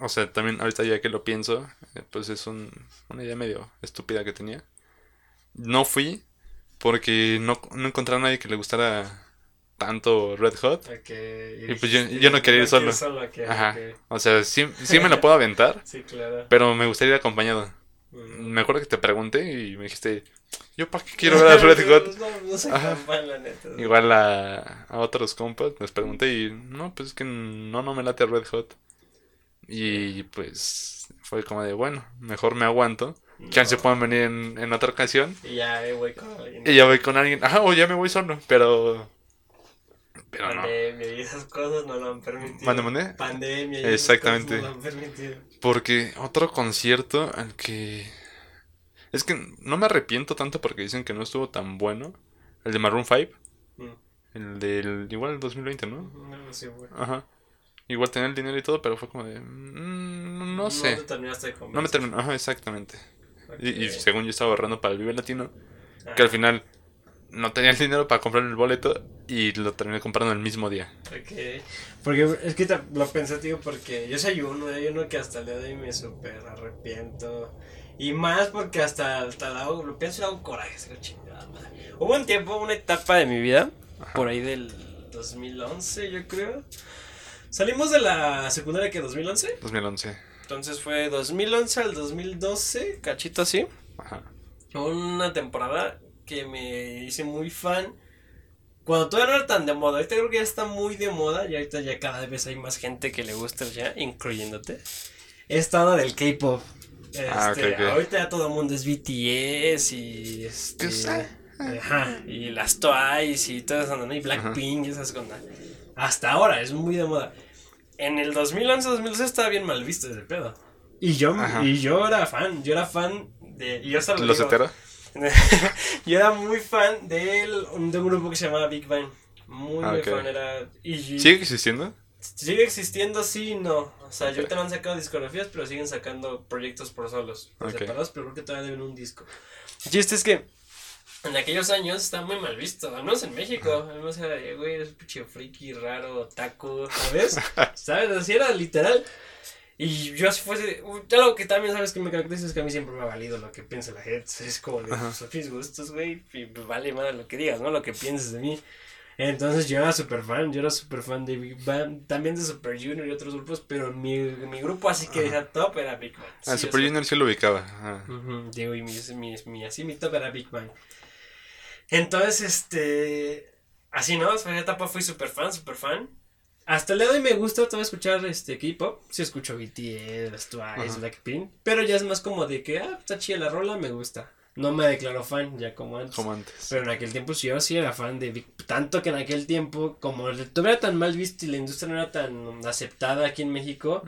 o sea, también ahorita ya que lo pienso, eh, pues es un- una idea medio estúpida que tenía. No fui porque no, no encontré a nadie que le gustara tanto Red Hot. A Y pues yo- yo no quería ir solo. a Ajá. a O sea, sí, sí me la puedo aventar, Sí, claro. pero me gustaría ir acompañado. Mm. Me acuerdo que te pregunté y me dijiste, ¿yo para qué quiero ver a Red Hot? No, no soy fan, la neta. Igual a, a otros compas les pregunté y no, pues es que no, no me late Red Hot. Y pues fue como de, bueno, mejor me aguanto. Chance No. puedan venir en, en otra ocasión. Y ya, eh, güey, con alguien. Y ya voy con alguien. Ajá, o ya me voy solo, pero... Pero no. Pandemia y esas cosas no lo han permitido. ¿Mande, mande? Pandemia y esas Exactamente. cosas no lo han permitido. Porque otro concierto al que... Es que no me arrepiento tanto porque dicen que no estuvo tan bueno. El de Maroon 5. Mm. El del... Igual el 2020, ¿no? No sé, güey. Ajá. Igual tenía el dinero y todo, pero fue como de... mm, no sé. No te terminaste de No me terminó. Ajá, exactamente. Y, según yo estaba ahorrando para el Vive Latino, que al final no tenía el dinero para comprar el boleto y lo terminé comprando el mismo día. Ok. Porque es que te- lo pensé, tío, porque yo soy uno, hay uno que hasta el día de hoy me súper arrepiento. Y más porque hasta, hasta lo, hago- lo pienso y le hago coraje, se lo chingada madre. Hubo un tiempo, una etapa de mi vida, por ahí del 2011, yo creo. Salimos de la secundaria que 2011. 2011. Entonces fue 2011 al 2012, cachito así. Ajá. Una temporada que me hice muy fan. Cuando todavía no era tan de moda, ahorita creo que ya está muy de moda y ahorita ya cada vez hay más gente que le gusta ya, incluyéndote. Esta onda del K-pop. Este, Ah. Ahorita ya todo el mundo es BTS y este, ¿Qué sé? ajá, y las Twice y todas esas, ¿no? Y Blackpink y esas cosas. Hasta ahora es muy de moda. En el 2011, 2012 estaba bien mal visto ese pedo. Y yo, Ajá. y yo era fan, yo era fan de... Y yo hasta lo ¿Los digo, heteros? yo era muy fan del, de un grupo que se llamaba Big Bang. Muy, Ah, muy fan. Era, y, ¿Sigue existiendo? Sigue existiendo, sí y no. O sea, yo te han sacado discografías, pero siguen sacando proyectos por solos, por Ok. separados, pero creo que todavía deben un disco. El chiste es que en aquellos años estaba muy mal visto, al menos en México. Al menos era, güey, eres un pinche friki, raro, taco, ¿sabes? ¿Sabes? Así era literal. Y yo así fuese, algo que también sabes que me caracteriza es que a mí siempre me ha valido lo que piensa la gente. Es como de, Ajá. pues, mis gustos, güey, y vale más lo que digas, ¿no? Lo que pienses de mí. Entonces yo era súper fan, yo era súper fan de Big Bang, también de Super Junior y otros grupos, pero mi, mi grupo así que era top era Big Bang. Ah, Sí, Super Junior sí lo ubicaba. Ah. Ujú, digo, y mi, mi, mi- así mi top era Big Bang. Entonces, este. Así, ¿no? Esa etapa fui súper fan, súper fan. Hasta el día de hoy me gusta todavía escuchar este K-pop. Sí escucho BTS, Twice. Blackpink. Pero ya es más como de que, ah, está chida la rola, me gusta. No me declaro fan ya como antes. Como antes. Pero en aquel tiempo sí, yo sí era fan de Big Tanto que en aquel tiempo, como el YouTube era tan mal visto y la industria no era tan aceptada aquí en México,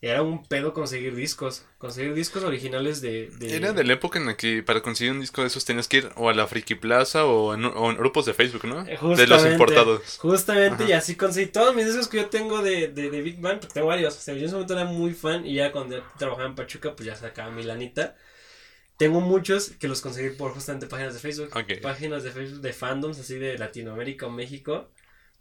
era un pedo conseguir discos. Conseguir discos originales de. de... Era de la época en la que para conseguir un disco de esos tenías que ir o a la Friki Plaza o en, o en grupos de Facebook, ¿no? De los importados. Justamente, Ajá. y así conseguí todos mis discos que yo tengo de, de, de Big Bang, porque tengo varios. O sea, yo en ese momento era muy fan y ya cuando trabajaba en Pachuca, pues ya sacaba mi lanita. Tengo muchos que los conseguí por justamente páginas de Facebook. Ok. Páginas de Facebook de fandoms así de Latinoamérica o México.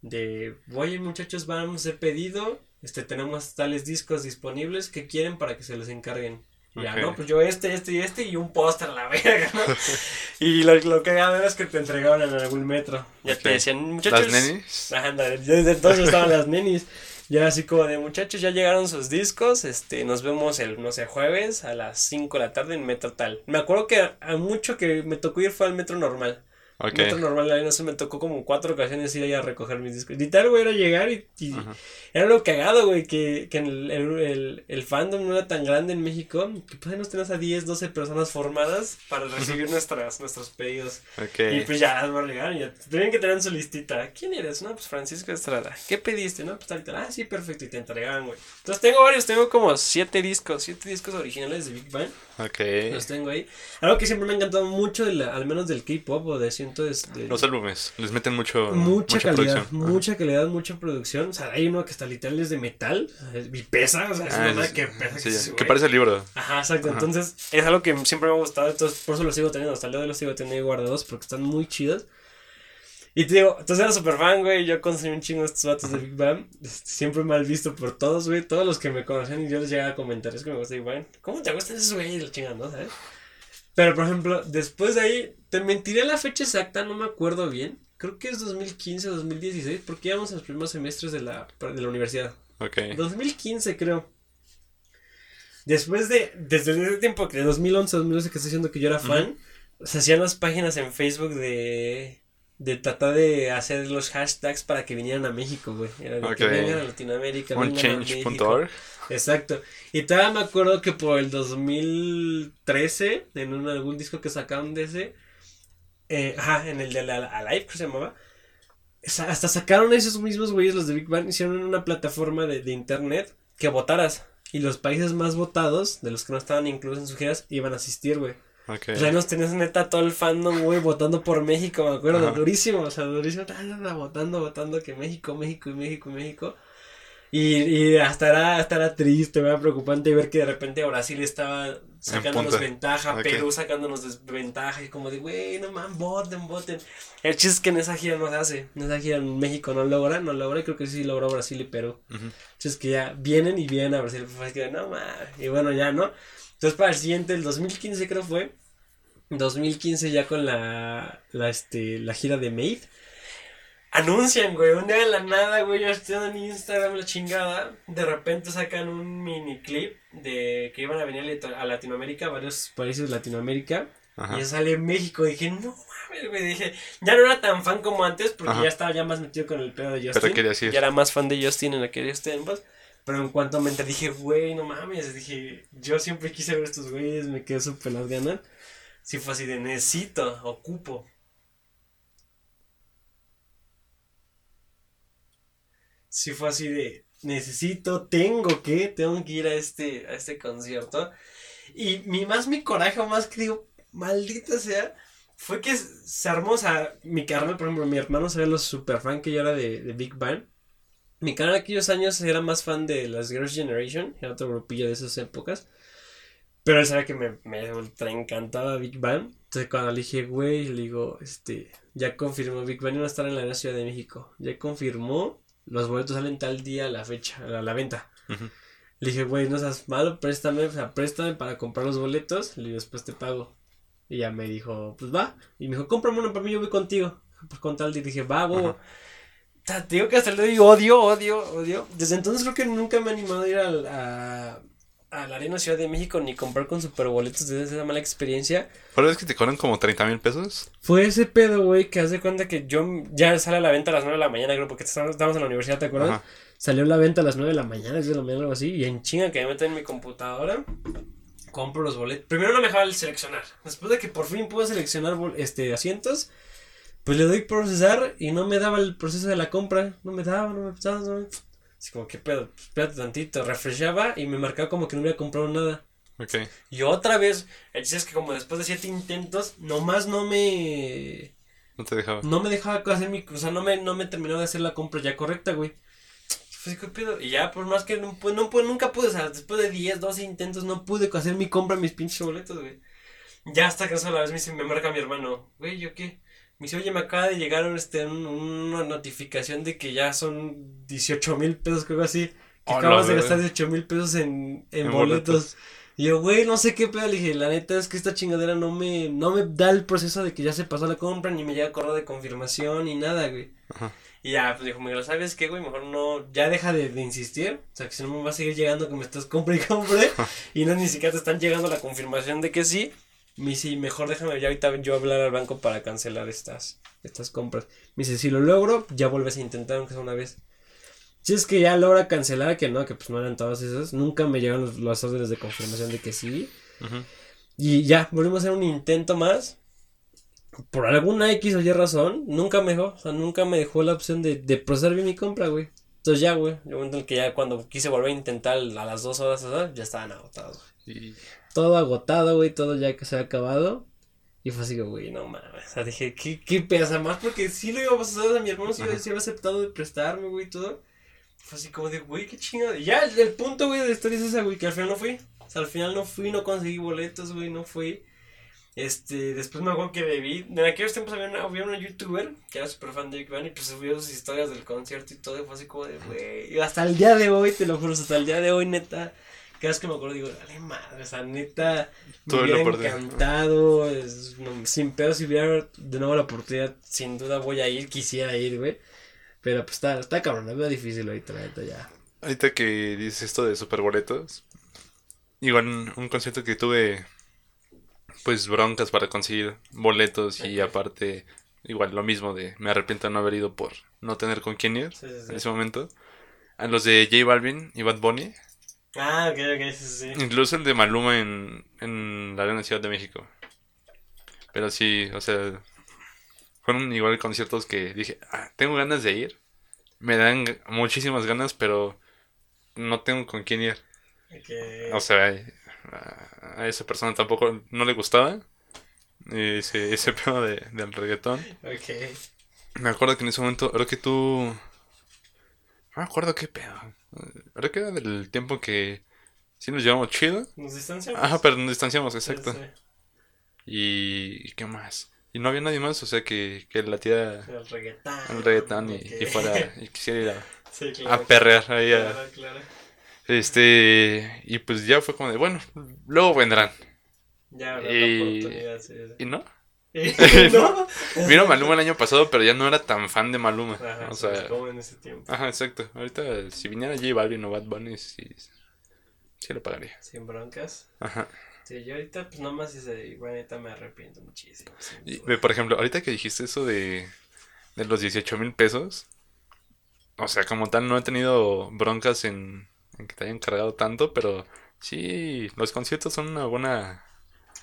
De, oye muchachos, vamos a hacer pedido. Este, tenemos tales discos disponibles que quieren para que se los encarguen. Y Ya. ¿no? Pues yo este, este y este y un póster a la verga, ¿no? y lo, lo que era es que te entregaban en algún metro. Ya te decían, muchachos. Las nenis. Ándale, desde entonces estaban las nenis. Ya así como de muchachos, ya llegaron sus discos, este, nos vemos el, no sé, jueves a las 5 de la tarde en metro tal. Me acuerdo que a, mucho que me tocó ir fue al metro normal. Ok. Metro normal, la no sé, me tocó como cuatro ocasiones ir allá a recoger mis discos. Literal, güey, era llegar y, y era lo cagado, güey, que, que el, el, el, el fandom no era tan grande en México, que pues nos tenías a 10, 12 personas formadas para recibir nuestras, nuestros pedidos. Ok. Y pues ya las van a llegar, ya tenían que tener en su listita. ¿Quién eres? No, pues Francisco Estrada. ¿Qué pediste? No, pues tal y tal. Ah, sí, perfecto. Y te entregaban, güey. Entonces tengo varios, tengo como siete discos, siete discos originales de Big Bang. Los tengo ahí. Algo que siempre me ha encantado mucho, de la- al menos del K-pop o de siento es de Los álbumes. Les meten mucho. mucha, calidad, producción. Ajá. mucha calidad, mucha producción. O sea, hay uno que está literal es de metal y pesa, o sea, es Ah, una es- que pesa. sí, que, parece el libro. Ajá, exacto. Ajá. Entonces, es algo que siempre me ha gustado. Entonces, por eso los sigo teniendo. Hasta el día de hoy los sigo teniendo guardados porque están muy chidos. Y te digo, entonces era súper fan, güey. Yo consumí un chingo de estos vatos de Big Bang. Siempre mal visto por todos, güey. Todos los que me conocen y yo les llegaba a comentar. Es que me gusta Big Bang. ¿Cómo te gustan esos güey? Y la chingada, ¿no? ¿Sabes? Pero, por ejemplo, después de ahí, te mentiré la fecha exacta, no me acuerdo bien. Creo que es 2015 o 2016, porque íbamos a los primeros semestres de la, de la universidad. Ok. 2015 creo. Después de, desde ese tiempo, que de 2011 2012 que estoy diciendo que yo era fan, se hacían las páginas en Facebook de, de tratar de hacer los hashtags para que vinieran a México, güey. Era de que Ok. vengan a Latinoamérica, vengan a México. Onchange.org. Exacto. Y todavía me acuerdo que por el 2013, en un, algún disco que sacaron de ese, eh, ajá, en el de la, Alive, que se llamaba, hasta sacaron esos mismos güeyes, los de Big Bang, hicieron una plataforma de, de internet que votaras. Y los países más votados, de los que no estaban incluidos en sus giras, iban a asistir, güey. Ok. O sea, nos tenías neta todo el fandom, güey, votando por México, me acuerdo, Ajá. durísimo, o sea, durísimo, ta, ta, ta, votando, votando que México, México y México y México. Y, y hasta era, hasta era triste, era preocupante ver que de repente Brasil estaba sacándonos ventaja, Ok. Perú sacándonos desventaja, y como de, güey, no man, voten, voten. El chiste es que en esa gira no se hace, en esa gira en México no logra, no logra, y creo que sí logró Brasil y Perú. Ujú. Entonces que ya vienen y vienen a Brasil, pues que no mames, y bueno, ya, ¿no? Entonces para el siguiente, el 2015 creo fue, 2015 ya con la, la, este, la gira de Made. Anuncian, güey, un día de la nada, güey, yo estoy en Instagram la chingada, de repente sacan un mini clip de que iban a venir a Latinoamérica, varios países de Latinoamérica, Ajá. y ya sale México, dije, no mames, güey, dije, ya no era tan fan como antes, porque Ajá. ya estaba ya más metido con el pedo de Justin. Pero querías ir. Ya era más fan de Justin en aquellos tiempos. Pero en cuanto me enteré, dije, güey, no mames. Dije, yo siempre quise ver estos güeyes, me quedé súper las ganas. Si fue así de necesito, ocupo. Si fue así de necesito, tengo que, tengo que ir a este, a este concierto. Y mi, más mi coraje, más que digo, maldita sea, fue que se armó, o mi carnal, por ejemplo, mi hermano sería los super fan que yo era de, de Big Bang. Mi canal aquellos años era más fan de las Girls' Generation, era otro grupillo de esas épocas. Pero él sabía que me, me ultra encantaba Big Bang. Entonces cuando le dije, güey, le digo, este, ya confirmó, Big Bang iba a estar en la Ciudad de México. Ya confirmó, los boletos salen tal día a la fecha, a la, venta. Le dije, güey, no seas malo, préstame, o sea, préstame para comprar los boletos. Le digo, después te pago. Y ya me dijo, pues va. Y me dijo, cómprame uno para mí, yo voy contigo. Pues con tal, y dije, va, bobo. Te digo que hasta el día odio, odio, odio. Desde entonces creo que nunca me he animado a ir al, a, a la Arena Ciudad de México ni comprar con super boletos desde esa mala experiencia. ¿Pero es que te cobran como 30 mil pesos? Fue ese pedo, güey, que hace cuenta que yo ya sale a la venta a las 9 de la mañana, creo, porque estábamos en la universidad, ¿te acuerdas? Salió a la venta a las 9 de la mañana, 10 de la mañana, algo así, y en chinga que me meten en mi computadora compro los boletos. Primero no me dejaba el seleccionar. Después de que por fin pude seleccionar este, asientos, pues le doy procesar y no me daba el proceso de la compra. No me daba, no me daba. No Así como, ¿qué pedo? Pues, espérate tantito. Refreshaba y me marcaba como que no había comprado nada. Ok. Y otra vez, el chiste es que como después de siete intentos, nomás no me... No te dejaba. No me dejaba hacer mi... O sea, no me, no me terminó de hacer la compra ya correcta, güey. Y ya, por más que no, pues, no, pues, nunca pude, o sea, después de 10, 12 intentos, no pude hacer mi compra, mis pinches boletos, güey. Ya hasta que a la vez me, me marca mi hermano, güey, ¿yo qué? Me dice, oye, me acaba de llegar este, una notificación de que ya son 18 mil pesos, creo así. Que acabas de gastar 18 mil pesos en, en, boletos. Y yo, güey, no sé qué pedo. Le dije, la neta es que esta chingadera no me, no me da el proceso de que ya se pasó la compra, ni me llega correo de confirmación, ni nada, güey. Ajá. Y ya, pues dijo, lo ¿sabes qué, güey? Mejor no, ya deja de, insistir. O sea, que si no me va a seguir llegando que me estás compra y compre. y no ni siquiera te están llegando la confirmación de que sí. Me dice, mejor déjame ya ahorita yo hablar al banco para cancelar estas, estas compras. Me dice, si lo logro, ya vuelves a intentar aunque sea una vez. Si es que ya logra cancelar, que no, que pues no eran todas esas. Nunca me llegaron los, las órdenes de confirmación de que sí. Y ya, volvimos a hacer un intento más por alguna X o Y razón, nunca me dejó, o sea, nunca me dejó la opción de, de procesar bien mi compra, güey. Entonces ya, güey, yo momento en que ya cuando quise volver a intentar a las dos horas, ya estaban agotados. Y... Todo agotado, güey, todo ya que se ha acabado. Y fue así, güey, no mames. O sea, dije, ¿qué, qué pesa más? Porque sí lo iba a pasar a mi hermano, sí, sí había aceptado de prestarme, güey, todo. Fue así como de, güey, qué chingada. Y ya, el, punto, güey, de la historia es esa, güey, que al final no fui. O sea, al final no fui, no conseguí boletos, güey, no fui. Este, después me acuerdo que debí. En aquellos tiempos había una, había una youtuber que era súper fan de Big Bang y pues subió sus historias del concierto y todo. Y fue así como de, güey. Hasta el día de hoy, te lo juro, hasta el día de hoy, neta. Cada vez que me acuerdo digo, dale madre, o sea, neta, me hubiera encantado, sin pedo, si hubiera de nuevo la oportunidad, sin duda voy a ir, quisiera ir, güey. Pero pues está, está cabrón, veo difícil ahorita, la neta, ya. Ahorita que dices esto de super boletos, igual un concierto que tuve pues broncas para conseguir boletos y aparte igual lo mismo de me arrepiento de no haber ido por no tener con quién ir en ese momento. A los de J Balvin y Bad Bunny. Ah, ok, ok, sí, sí. Incluso el de Maluma en, en la Arena Ciudad de México. Pero sí, o sea, fueron igual conciertos que dije, ah, tengo ganas de ir. Me dan muchísimas ganas, pero no tengo con quién ir. O sea, a, esa persona tampoco no le gustaba ese, ese pedo de, del reggaetón. Me acuerdo que en ese momento, creo que tú... No me acuerdo qué pedo. Creo que era del tiempo que sí nos llevamos chido. Nos distanciamos. Ajá, pero nos distanciamos, exacto. Y, qué más? Y no había nadie más, o sea, que, que la tía... El reggaetón. El reggaetón y, fuera... Y quisiera ir a, a perrear ahí a... Claro. Este, y pues ya fue como de, bueno, luego vendrán. Ya, y, oportunidad, sí, ¿Y no? ¿No? Vino Maluma el año pasado, pero ya no era tan fan de Maluma. Ajá, o sea, como en ese tiempo. Ajá, exacto. Ahorita, si viniera J Balvin o Bad Bunny, sí, sí lo pagaría. Sin broncas. Ajá. Sí, yo ahorita, pues nomás ese, igual ahorita me arrepiento muchísimo. Y, por ejemplo, ahorita que dijiste eso de, de los 18 mil pesos, o sea, como tal, no he tenido broncas en en que te hayan cargado tanto, pero sí, los conciertos son una buena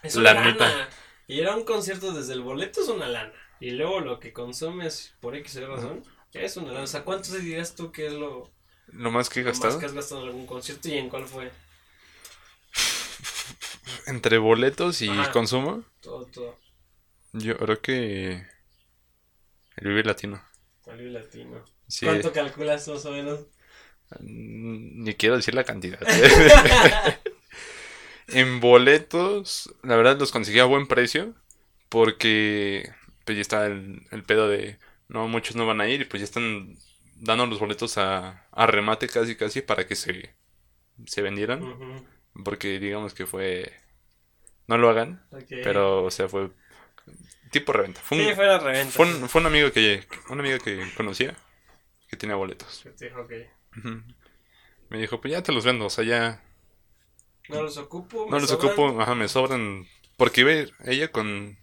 Es una Lanita. lana. Y era un concierto desde el boleto es una lana. Y luego lo que consumes por X razón es una lana. O sea, ¿cuánto dirías tú que es lo, lo más que he lo más gastado. que has gastado en algún concierto y en cuál fue? Entre boletos y Ajá. consumo, Todo, todo. yo creo que el Vive Latino. Al latino. Sí, ¿Cuánto calculas más o menos? ni quiero decir la cantidad. en boletos, la verdad los conseguí a buen precio porque pues ya está el, el pedo de no, muchos no van a ir y pues ya están dando los boletos a, a remate casi casi para que se, se vendieran. Porque digamos que fue... No lo hagan, pero o sea, fue tipo reventa. Fue un, Sí, fue la reventa. fue un, fue un amigo que una amiga que conocía que tenía boletos. Me dijo, pues ya te los vendo, o sea, ya No los ocupo. me no los sobran. ocupo, ajá, me sobran. Porque iba ella con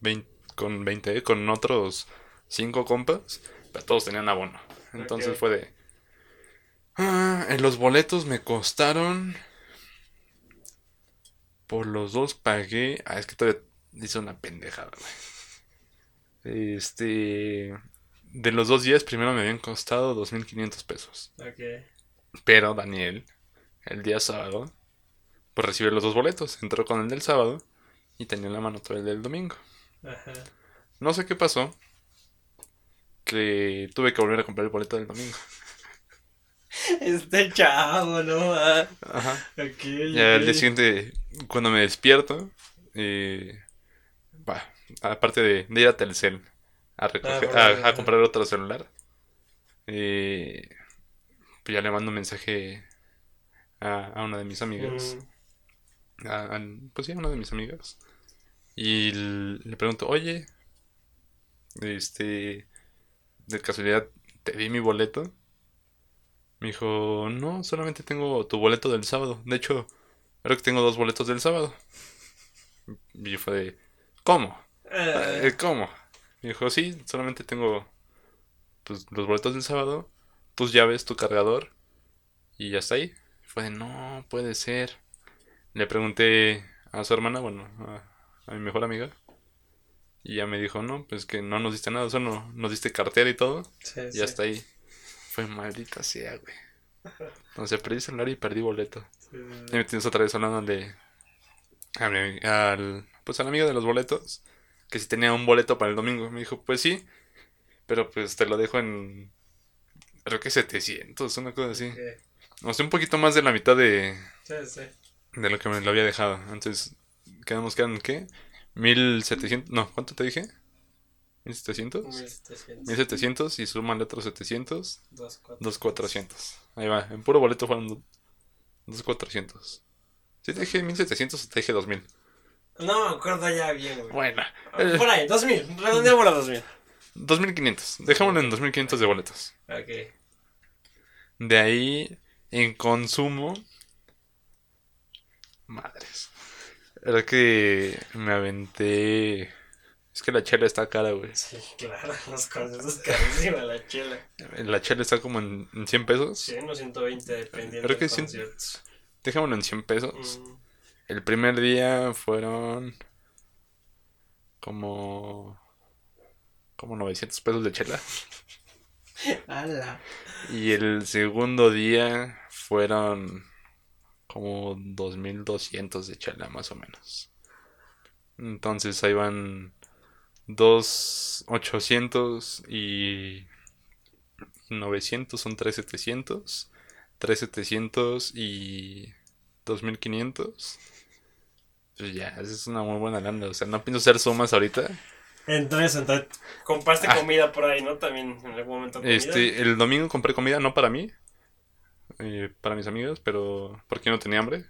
20, con 20, con otros 5 compas, pero todos tenían abono. Entonces fue de... Ah, en los boletos me costaron... Por los dos pagué... Ah, es que todavía hice una pendejada, güey. Este... De los dos días primero me habían costado 2.500 pesos. Ok. Pero Daniel, el día sábado, pues recibió los dos boletos. Entró con el del sábado y tenía en la mano todo el del domingo. Ajá. No sé qué pasó. Que tuve que volver a comprar el boleto del domingo. Este chavo, ¿no? Ah, Ajá. ok. Ya al día siguiente, cuando me despierto, eh, aparte de, de ir a Telcel a, recoger, por a, comprar otro celular, eh, pues ya le mando un mensaje a, a una de mis amigas. Mm, a- pues sí, a una de mis amigas. Y le pregunto, oye, este, de casualidad, ¿te di mi boleto? Me dijo, no, solamente tengo tu boleto del sábado. De hecho, creo que tengo dos boletos del sábado. Y fue de, ¿cómo? ah, Eh, ¿Cómo? Me dijo, sí, solamente tengo pues, los boletos del sábado, tus llaves, tu cargador, y ya está ahí. Fue de, no, puede ser. Le pregunté a su hermana, bueno, a, a mi mejor amiga, y ya me dijo, no, pues que no nos diste nada, solo nos diste cartera y todo, sí, y sí. está ahí. Fue maldita sea, güey. Sea, perdí celular y perdí boleto. Sí. Y me tienes otra vez hablando de. a mi- al, pues al amigo de los boletos. Que si tenía un boleto para el domingo. Me dijo, pues sí. Pero pues te lo dejo en. Creo que 700, una cosa así. O sea, un poquito más de la mitad de, Sí, sí. De lo que me lo había dejado. Entonces, quedamos que eran, ¿qué? 1700. No, ¿cuánto te dije? 1700. 1700. 1700 y súmale otros 700. Dos, cuatro. 2400. Ahí va. En puro boleto fueron do- 2400. ¿Sí te dije 1700 o te dije 2000? No me acuerdo ya bien, güey. Bueno, eh, Por ahí, 2000. Redondeamos a 2000. 2500. Dejémoslo en 2500 de boletos. Ok. De ahí, en consumo. Madres. Era que me aventé. Es que la chela está cara, güey. Sí, claro. Los conciertos carísima la chela. La chela está como en, en 100 pesos. 100 o 120 dependiendo Creo que cien- concierto. Dejémoslo en 100 pesos. Mm, El primer día fueron como como 900 pesos de chela ¡Hala! y el segundo día fueron como 2200 de chela más o menos. Entonces ahí van dos 800 y 900 son 3700, 3700 y 2500. Pues ya, esa es una muy buena lana. O sea, no pienso hacer sumas ahorita. Entonces, entonces, compraste Ah. comida por ahí, ¿no? También en algún momento comida. Este, el domingo compré comida, no para mí, eh, para mis amigos, pero porque no tenía hambre.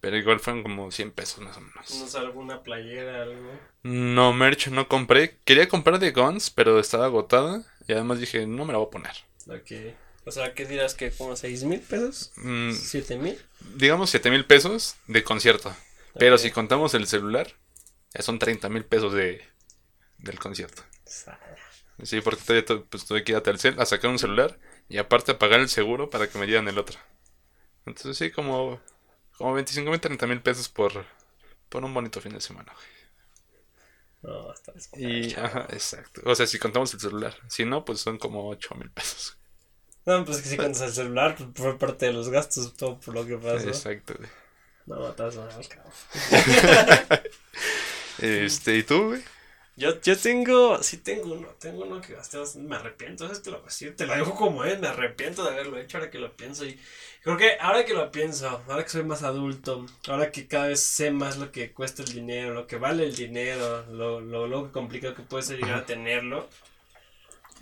Pero igual fueron como 100 pesos más o No menos. alguna playera, algo. No, merch no compré. Quería comprar de Guns, pero estaba agotada. Y además dije, no me la voy a poner. Ok. O sea, ¿qué dirás que como 6 mil pesos? Mm, ¿7 mil? digamos 7 mil pesos de concierto. Pero si contamos el celular, ya son 30 mil pesos de, del concierto. Sí, porque todavía pues, tuve que ir a Telcel a sacar un celular y aparte pagar el seguro para que me dieran el otro. Entonces sí, como, como 25 mil, 30 mil pesos por, por un bonito fin de semana, güey. No, está Y, ajá, exacto. O sea, si contamos el celular. Si no, pues son como 8 mil pesos. No, pues que si cuentas el celular, pues, por parte de los gastos, todo por lo que pasó. Exacto, güey. No, estás mal, cabrón. Este, ¿y tú, güey? Yo, yo tengo, sí tengo uno, tengo uno que gasté me arrepiento, ¿sabes? Te lo, sí, te lo digo como es, me arrepiento de haberlo hecho ahora que lo pienso y creo que ahora que lo pienso, ahora que soy más adulto, ahora que cada vez sé más lo que cuesta el dinero, lo que vale el dinero, lo, lo, lo que complica que puede ser llegar a tenerlo,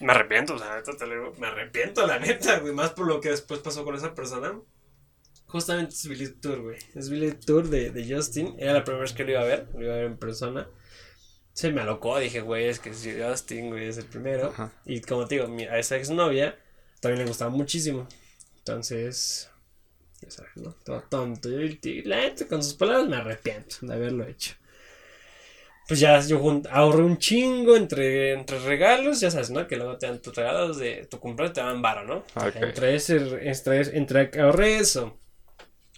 me arrepiento, o sea, neta te lo digo, me arrepiento, la neta, güey, más por lo que después pasó con esa persona. Justamente es Billy Tour, güey. Es Billy Tour de, de Justin. Era la primera vez que lo iba a ver, lo iba a ver en persona se me alocó, dije, güey, es que si Justin, güey, es el primero. Ajá. Y como te digo, a esa exnovia también le gustaba muchísimo. Entonces, ya sabes, ¿no? Todo tonto. Yo, y la neta, con sus palabras me arrepiento de haberlo hecho. Pues ya yo ahorré un chingo entre, entre regalos, ya sabes, ¿no? Que luego te dan tus regalos de tu cumpleaños, te dan varo, ¿no? Ok. Entre ese, entre, entre ahorré eso,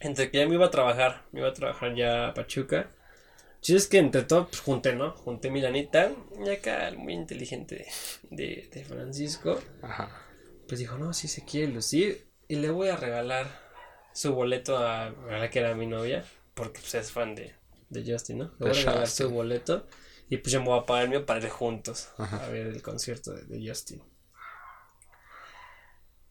entre que ya me iba a trabajar, me iba a trabajar ya a Pachuca. Sí, es que entre todo, pues junté, ¿no? Junté mi lanita. Y acá, el muy inteligente de, de Francisco, Ajá. pues dijo, no, sí se quiere lucir. Y le voy a regalar su boleto a, a la que era mi novia, porque pues es fan de, de Justin, ¿no? Le voy a regalar su boleto. Y pues yo me voy a pagar el mío para ir juntos Ajá. a ver el concierto de, de Justin.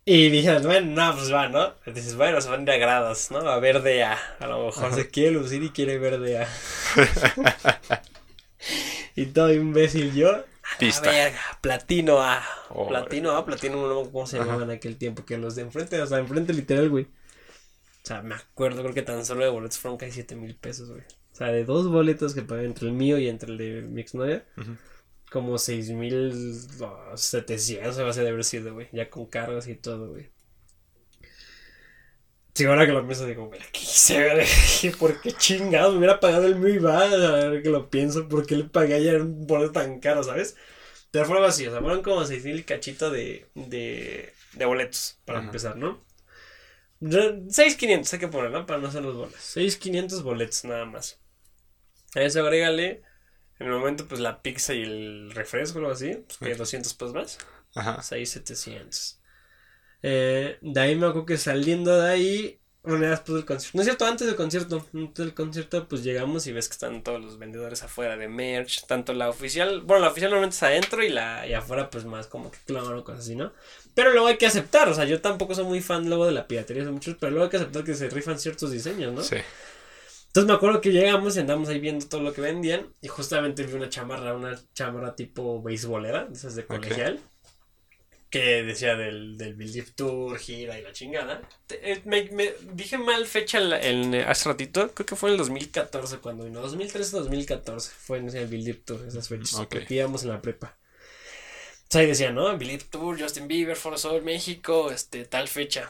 Y dije, bueno, no, pues va, ¿no? Y dices, bueno, se van a ir a grados, ¿no? A ver de A. A lo mejor se quiere lucir y quiere ver de A. y todo imbécil yo. a Pista. la verga, platino A. Órale. Platino A, platino no me acuerdo cómo se Ajá. llamaban en aquel tiempo. Que los de enfrente, o sea, enfrente literal, güey. O sea, me acuerdo, creo que tan solo de boletos fueron casi 7 mil pesos, güey. O sea, de dos boletos que pagué entre el mío y entre el de mi exnovia, Ujú. Como 6 mil oh, 700 se va a de haber sido, güey. Ya con cargas y todo, güey. Sí, ahora que lo pienso, digo, güey, ¿qué hice, güey? ¿Por qué chingados? Me hubiera pagado el mío y va, a ver que lo pienso, ¿por qué le pagué ayer un boleto tan caro, sabes? Pero fue algo así, o sea, fueron como 6 mil cachito de, de, de boletos, para Ajá. empezar, ¿no? 6.500 hay que poner, ¿no? Para no hacer los bolas. 6.500 boletos nada más. A eso agrégale en el momento pues la pizza y el refresco o algo así, pues que Ok. 200 pesos más. Ajá. 6.700. Eh, de ahí me acuerdo que saliendo de ahí, bueno, ya después del concierto. No es cierto, antes del concierto. Antes del concierto, pues llegamos y ves que están todos los vendedores afuera de merch. Tanto la oficial, bueno, la oficial normalmente es adentro y la y afuera, pues más como que claro, cosas así, ¿no? Pero luego hay que aceptar, o sea, yo tampoco soy muy fan luego de la piratería de muchos, pero luego hay que aceptar que se rifan ciertos diseños, ¿no? Sí. Entonces me acuerdo que llegamos y andamos ahí viendo todo lo que vendían y justamente vi una chamarra, una chamarra tipo beisbolera, esas de colegial, que decía del, del Believe Tour, gira y la chingada. Eh, Me, me- dije mal fecha en, eh, hace ratito, creo que fue en el 2014 cuando vino, 2013-2014 fue en ese Believe Tour, esas fechas, Ok. porque íbamos en la prepa. Entonces ahí decía, ¿no? Believe Tour, Justin Bieber, For Sol, México, este, tal fecha.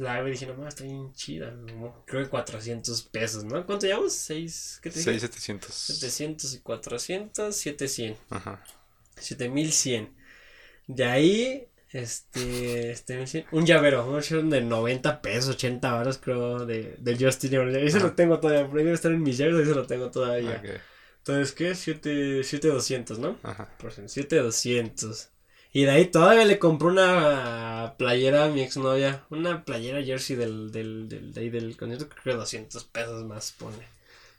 La vi y dije, no, mames, está bien chida, ¿no? Creo que 400 pesos, ¿no? ¿Cuánto llevamos? ¿Seis? ¿Qué te dije? 6700. 700 y 400, 700. Ajá. 7100. De ahí, este, este, 1100, un llavero, un llavero de 90 pesos, 80 varos creo, de, del Justin Bieber. Ahí se Ajá. lo tengo todavía, por ahí debe estar en mis llaveros, ahí se lo tengo todavía. Ok. Entonces, ¿qué? 7, 7200, ¿no? Ajá. Por 7200. Y de ahí todavía le compré una playera a mi exnovia. Una playera jersey del, del, del, de ahí del concierto. Creo que 200 pesos más pone.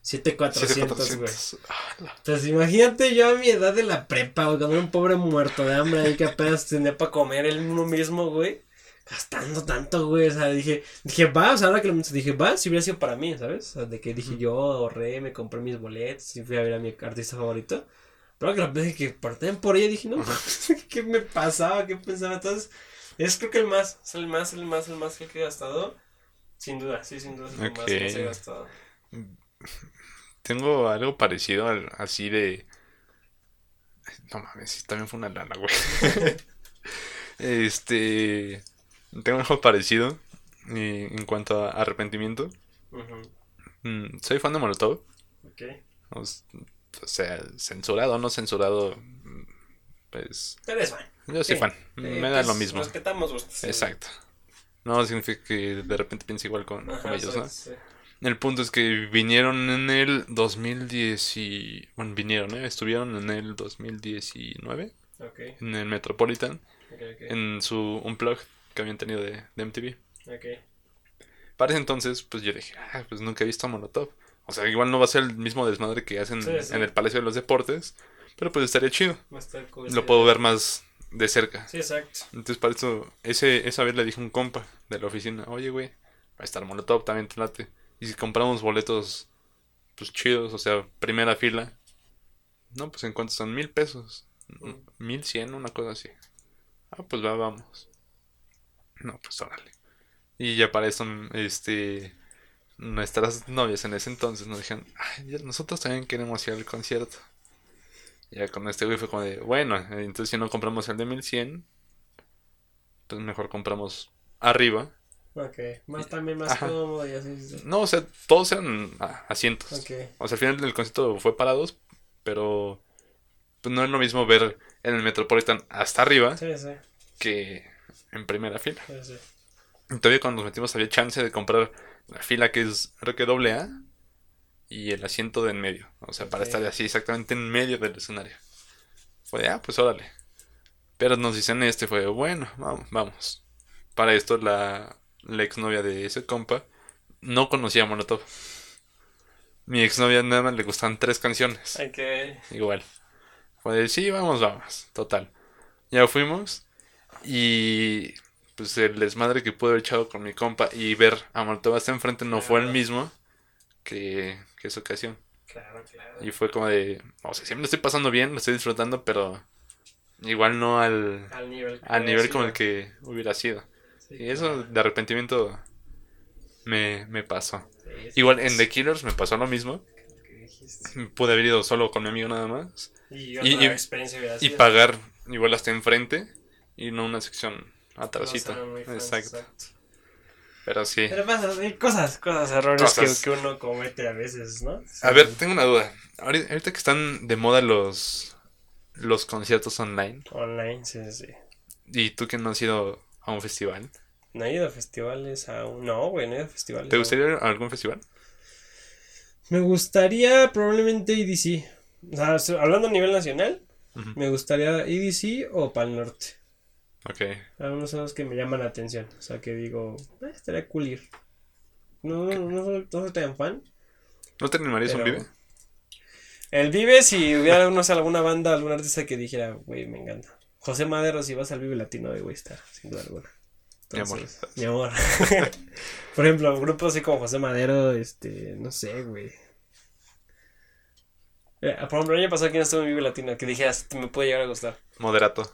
7400, güey. 7400. La- Entonces imagínate yo a mi edad de la prepa, güey. Cuando era un pobre muerto de hambre ahí que apenas tenía para comer él uno mismo, güey. Gastando tanto, güey. O sea, dije, dije, va, o sea, ahora que lo dije, va, si hubiera sido para mí, ¿sabes? O sea, de que dije, yo ahorré, me compré mis boletos y fui a ver a mi artista favorito. Pero que lo pensé que parten por ella, dije, no, ¿qué me pasaba? ¿Qué pensaba? Entonces, es creo que el más, es el más, el más, el más que he gastado. Sin duda, sí, sin duda, es el más que he gastado. Tengo algo parecido al, así de. No mames, también fue una lana, güey. este. Tengo algo parecido y en cuanto a arrepentimiento. Mm, soy fan de Molotov. Ok. O sea, censurado o no censurado. Pues. Pero es fan. Yo soy Sí. fan. Eh, Me da pues, lo mismo. Respetamos gustos. Exacto. No significa que de repente piense igual con, ellos, ¿no? sí. El punto es que vinieron en el 2010 y... Bueno, vinieron, ¿eh? Estuvieron en el 2019 Ok, en el Metropolitan ok, ok. en su Unplug que habían tenido de, de MTV. Para ese entonces, pues yo dije, ah, pues nunca he visto a Molotov. O sea, igual no va a ser el mismo desmadre que hacen Sí, sí. en el Palacio de los Deportes, pero pues estaría chido. Va a estar cool, Lo puedo ver más de cerca. Sí, exacto. Entonces, para eso, ese, esa vez le dije a un compa de la oficina, oye, güey, va a estar Molotov, también te late. Y si compramos boletos, pues chidos, o sea, primera fila, no, pues en cuánto son mil pesos, Mm. mil cien, una cosa así. Ah, pues va, vamos. No, pues órale. Y ya para eso, este, nuestras novias en ese entonces nos dijeron, ay, nosotros también queremos ir al concierto. Ya con este güey fue como de, bueno, entonces si no compramos el de 1100, pues mejor compramos arriba. Ok, más también más Ajá. cómodo y así. sí, sí. No, o sea, todos eran ah, asientos. Ok, O sea, al final del concierto fue parados, pero pues no es lo mismo ver en el Metropolitan hasta arriba sí, sí, que en primera fila. sí, todavía cuando nos metimos había chance de comprar la fila que es creo que doble A y el asiento de en medio. O sea, para estar así exactamente en medio del escenario. Fue de, ah, pues órale. Pero nos dicen este, fue, bueno, vamos, vamos. Para esto la, la exnovia de ese compa no conocía a Molotov. Mi exnovia nada más le gustaban tres canciones. Igual. Fue de, sí, vamos, vamos. Total. Ya fuimos. Y pues el desmadre que pude haber echado con mi compa y ver a Molotov hasta enfrente no fue el mismo que, que esa ocasión. claro, claro. Y fue como de, o sea, siempre lo estoy pasando bien, lo estoy disfrutando, pero igual no al, Al nivel, al nivel como el que hubiera sido. Sí, Y eso claro. de arrepentimiento me, me pasó. Sí, sí, Igual en. The Killers me pasó lo mismo. Pude haber ido solo con mi amigo nada más. Y Y- y- Y pagar igual hasta enfrente y no una sección atrásito. No sean muy fans, exacto. Pero sí. Pero pasa, hay cosas, cosas, errores Cosas. Que, que uno comete a veces, ¿no? A ver, tengo una duda. Ahorita, ahorita que están de moda los los conciertos online Online, sí, sí. y tú que no has ido a un festival, No he ido a festivales aún. No, güey, no he ido a festivales. ¿te aún. gustaría ir a algún festival? Me gustaría probablemente EDC. O sea, hablando a nivel nacional, Ujú. me gustaría EDC o Pal Norte. Ok. Algunos son los que me llaman la atención. O sea, que digo, "Ah, estaría cool ir. No, no, no, soy, no soy tan fan. ¿No te animarías un vive? El Vive, si hubiera, no sé, alguna banda, algún artista que dijera, güey, me encanta. José Madero, si vas al Vive Latino, güey, estar, sin duda alguna. Mi amor. Mi amor. Por ejemplo, grupos así como José Madero, este, no sé, güey. Eh, por ejemplo, el año pasado, ¿quién estuvo en Vive Latino? Que dijeras, me puede llegar a gustar. Moderato,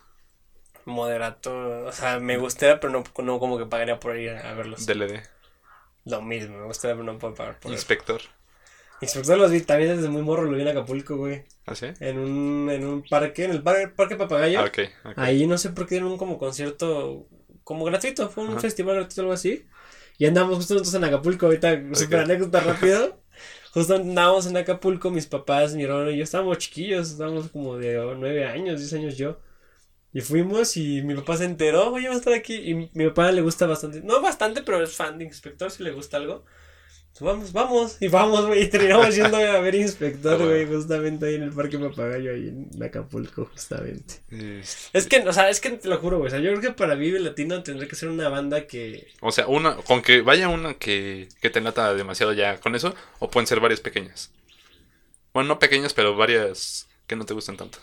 Moderato, o sea, me gustaría, pero no, no como que pagaría por ir a verlos. DLD, Lo mismo, me gustaría, pero no puedo pagar por ir. Inspector. Inspector los vi también desde muy morro, lo vi en Acapulco, güey. ¿Ah, sí? En un, en un parque, en el par- parque Papagayo. Ah, ok, ok. Ahí no sé por qué dieron un como concierto como gratuito, fue un Ajá. festival gratuito algo así. Y andamos justo nosotros en Acapulco, ahorita super Ok. anécdota rápido. Justo andábamos en Acapulco, mis papás, mi hermano y yo estábamos chiquillos, estábamos como de nueve años, diez años yo. Y fuimos y mi papá se enteró, oye, va a estar aquí. Y mi mi papá le gusta bastante, no bastante, pero es fan de Inspector, si le gusta algo. Vamos, vamos, y vamos, güey, y terminamos yendo a ver Inspector, Ah, bueno. güey, justamente ahí en el Parque Papagayo, ahí en Acapulco, justamente. Este, Es que, o sea, es que te lo juro, güey. O sea, yo creo que para Vive Latino tendría que ser una banda que. O sea, una, con que vaya una que, que te lata demasiado ya con eso, o pueden ser varias pequeñas. Bueno, no pequeñas, pero varias que no te gustan tanto.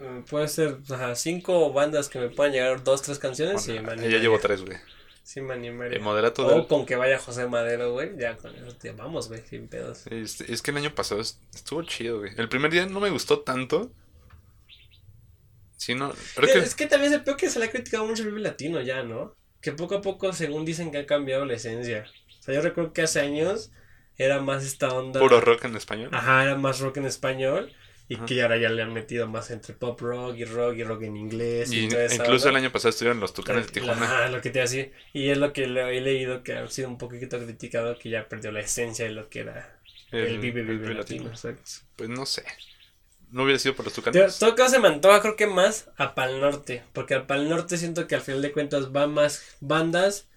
Eh, puede ser, cinco bandas que me puedan llegar dos, tres canciones. Bueno, y me ya llevo tres, güey. Sí, me animaría. El moderato O del- con que vaya José Madero, güey. Ya con eso te vamos, güey, sin pedos. Es que el año pasado est- estuvo chido, güey. El primer día no me gustó tanto. Sí, no. Que. Es que también es el peor que se le ha criticado mucho el Vive Latino ya, ¿no? Que poco a poco, según dicen que ha cambiado la esencia. O sea, yo recuerdo que hace años era más esta onda. Puro rock en español. Ajá, era más rock en español. Y Ajá. que ahora ya le han metido más entre pop rock y rock y rock en inglés. Y, Y toda esa incluso el onda. año pasado estuvieron los Tucanes de Tijuana. Ajá, lo que te a decir. Y es lo que le- he leído que ha sido un poquito criticado, que ya perdió la esencia de lo que era el, Vive el Vive Vive Latino. Latino. Exacto. Pues no sé. no hubiera sido por los Tucanes. todo caso se me antoja creo que más a Pal Norte, porque al Pal Norte siento que al final de cuentas va más bandas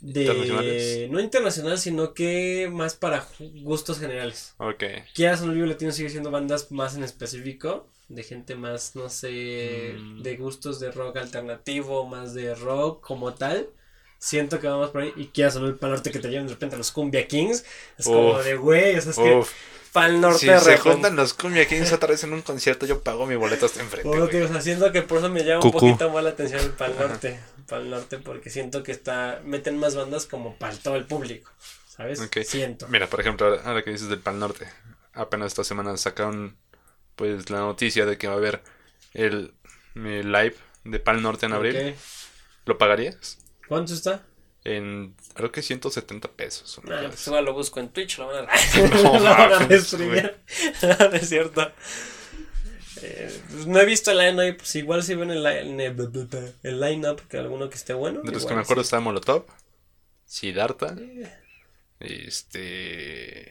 de Internacionales. no internacional, sino que más para gustos generales. Ok. Quieras o no, Latino sigue siendo bandas más en específico, de gente más, no sé, Mm. de gustos de rock alternativo, más de rock como tal. Siento que vamos por ahí. Y quieras o no, el Norte que te llevan de repente a los Cumbia Kings. Es como de güey, o sea, es que. Pal Norte Si de se juntan los Cumbia Kings otra vez en un concierto, yo pago mi boleto hasta enfrente. Bueno, tío, o sea, siento que por eso me llama Cucú. un poquito más la atención el Pal Norte. Pal Norte, porque siento que está. Meten más bandas como para todo el público. ¿Sabes? Siento. Mira, por ejemplo, ahora, que dices del Pal Norte, apenas esta semana sacaron pues la noticia de que va a haber el, el live de Pal Norte en abril. ¿Lo pagarías? ¿Cuánto está? En creo que 170 pesos. Ah, cosa pues igual lo busco en Twitch, lo van a, No lo van a mames, destruir. No, es cierto. Eh, pues no he visto el line-up, pues igual si ven el, line- el line-up, que alguno que esté bueno. De los que me acuerdo sí. está Molotov, Siddhartha, Eh, este...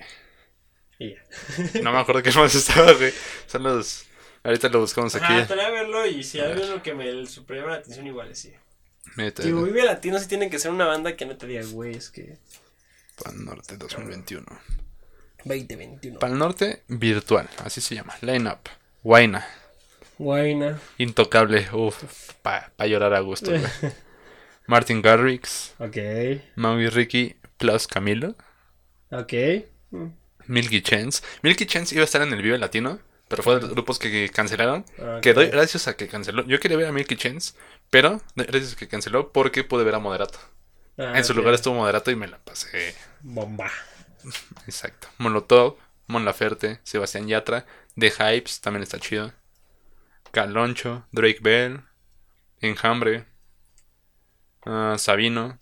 y ya. No me acuerdo qué más estaba, güey. Son los... Ahorita lo buscamos aquí. Ajá, estaría a verlo y si hay uno que me super llama la atención, igual sí. Mete, Digo, Vive Latino sí tiene que ser una banda que no te diga, güey, es que. Pal Norte 2021. 2021. Pal Norte virtual, así se llama. Line Up. Guaina. Guayna. Intocable. Uf, para llorar a gusto. Martin Garrix. Ok. Maui Ricky plus Camilo. Ok. Mm, Milky Chance. Milky Chance iba a estar en el Vive Latino, pero fue de los grupos que cancelaron. ok. Que doy gracias a que canceló. Yo quería ver a Milky Chance, pero gracias a que canceló porque pude ver a Moderato. Ah, en su lugar estuvo Moderato y me la pasé. Bomba. Exacto. Molotov, Mon Laferte, Sebastián Yatra, The Hypes, también está chido. Caloncho, Drake Bell, Enjambre, ah, Sabino,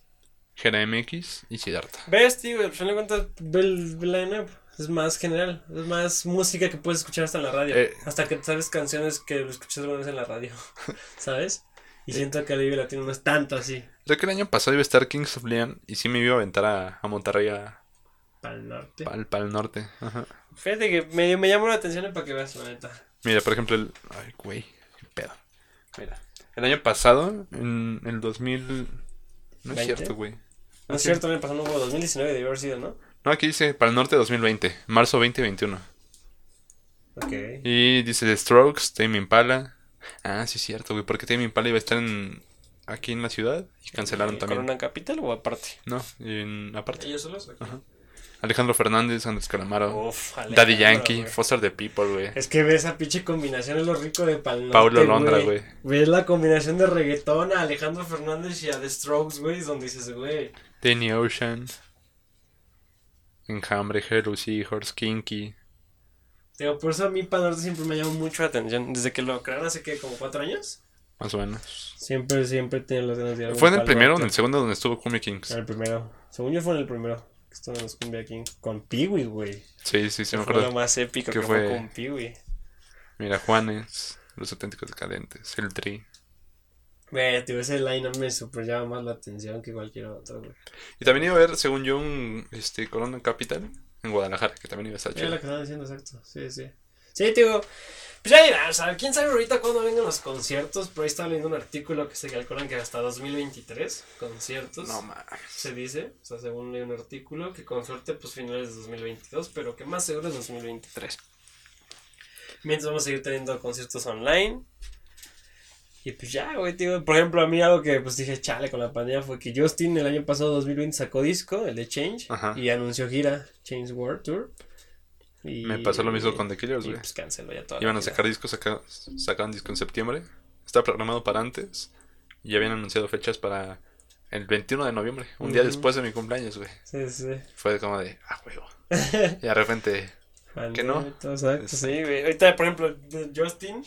Gera MX y Siddhartha. ¿Ves, tío? Al final de cuentas, ve line-up. Es más general. Es más música que puedes escuchar hasta en la radio. Eh. hasta que sabes canciones que lo escuchas alguna vez en la radio. ¿Sabes? Y siento que el Vive Latino no es tanto así. Creo que el año pasado iba a estar Kings of Leon y sí me iba a aventar a, a Monterrey a- Para el norte. al Pal Norte. Ajá. Fíjate que medio me llamó la atención para que veas, la neta. Mira, por ejemplo, el. Ay, güey, qué pedo. Mira, el año pasado, en el 2000. No es cierto, güey. No es cierto, me pasó no hubo 2019, debió haber sido, ¿no? No, aquí dice Pal Norte 2020, marzo 2021. Ok. Y dice The Strokes, Tame Impala. Ah, sí, es cierto, güey, porque Tame Impala iba a estar en, aquí en la ciudad y cancelaron ¿Y también. ¿Corona Capital o aparte? No, en, aparte. ¿Ellos solos? Ajá. Alejandro Fernández, Andrés Calamaro, Uf, Daddy Yankee. Foster the People, güey. Es que ve esa pinche combinación, es lo rico de Pal Norte, Paulo Londra, güey. Ves la combinación de reggaetón a Alejandro Fernández y a The Strokes, güey, es donde dices, güey. Danny Ocean, Enjambre, Hello Seahorse, Kinky. Digo, por eso a mí Pal Norte siempre me llamó mucho la atención. Desde que lo crearon hace que como cuatro años. Más o menos. Siempre, siempre tenía las ganas de algo ¿Fue en el primero o en el segundo donde estuvo Cumbia Kings? En el primero. Según yo fue en el primero. Que estuvo en los Cumbia King. Con Peewee, güey. Sí, sí, sí, me fue lo acuerdo. más épico que fue- con Peewee. Mira, Juanes, Los Auténticos Decadentes, El Tri. Güey, tío, ese line me super llama más la atención que cualquier otro, güey. Y también iba a haber, según yo, un este, Corona Capital en Guadalajara, que también iba a estar chido. lo que estaba diciendo, exacto. Sí, sí. Sí, tío. Pues ya dirá, o sea, quién sabe ahorita cuándo vengan los conciertos. Por ahí estaba leyendo un artículo que se calculan que hasta 2023 conciertos. No mames. se dice, o sea, según leí un artículo, que con suerte, pues finales de 2022, pero que más seguro es 2023. Mientras vamos a seguir teniendo conciertos online. Y pues ya, güey, tío. Por ejemplo, a mí algo que pues dije, chale, con la pandemia fue que Justin el año pasado, 2020, sacó disco, el de Change, Ajá. y anunció gira, Change World Tour. Y, Me pasó lo mismo con The Killers, y güey. pues canceló ya toda Iban a sacar discos, saca, sacaban disco en septiembre. Estaba programado para antes. Y habían anunciado fechas para el 21 de noviembre, un día después de mi cumpleaños, güey. Sí, sí. Fue como de, ah, huevo. y de repente, ¿Que no? Exacto, sí, güey. Ahorita, por ejemplo, Justin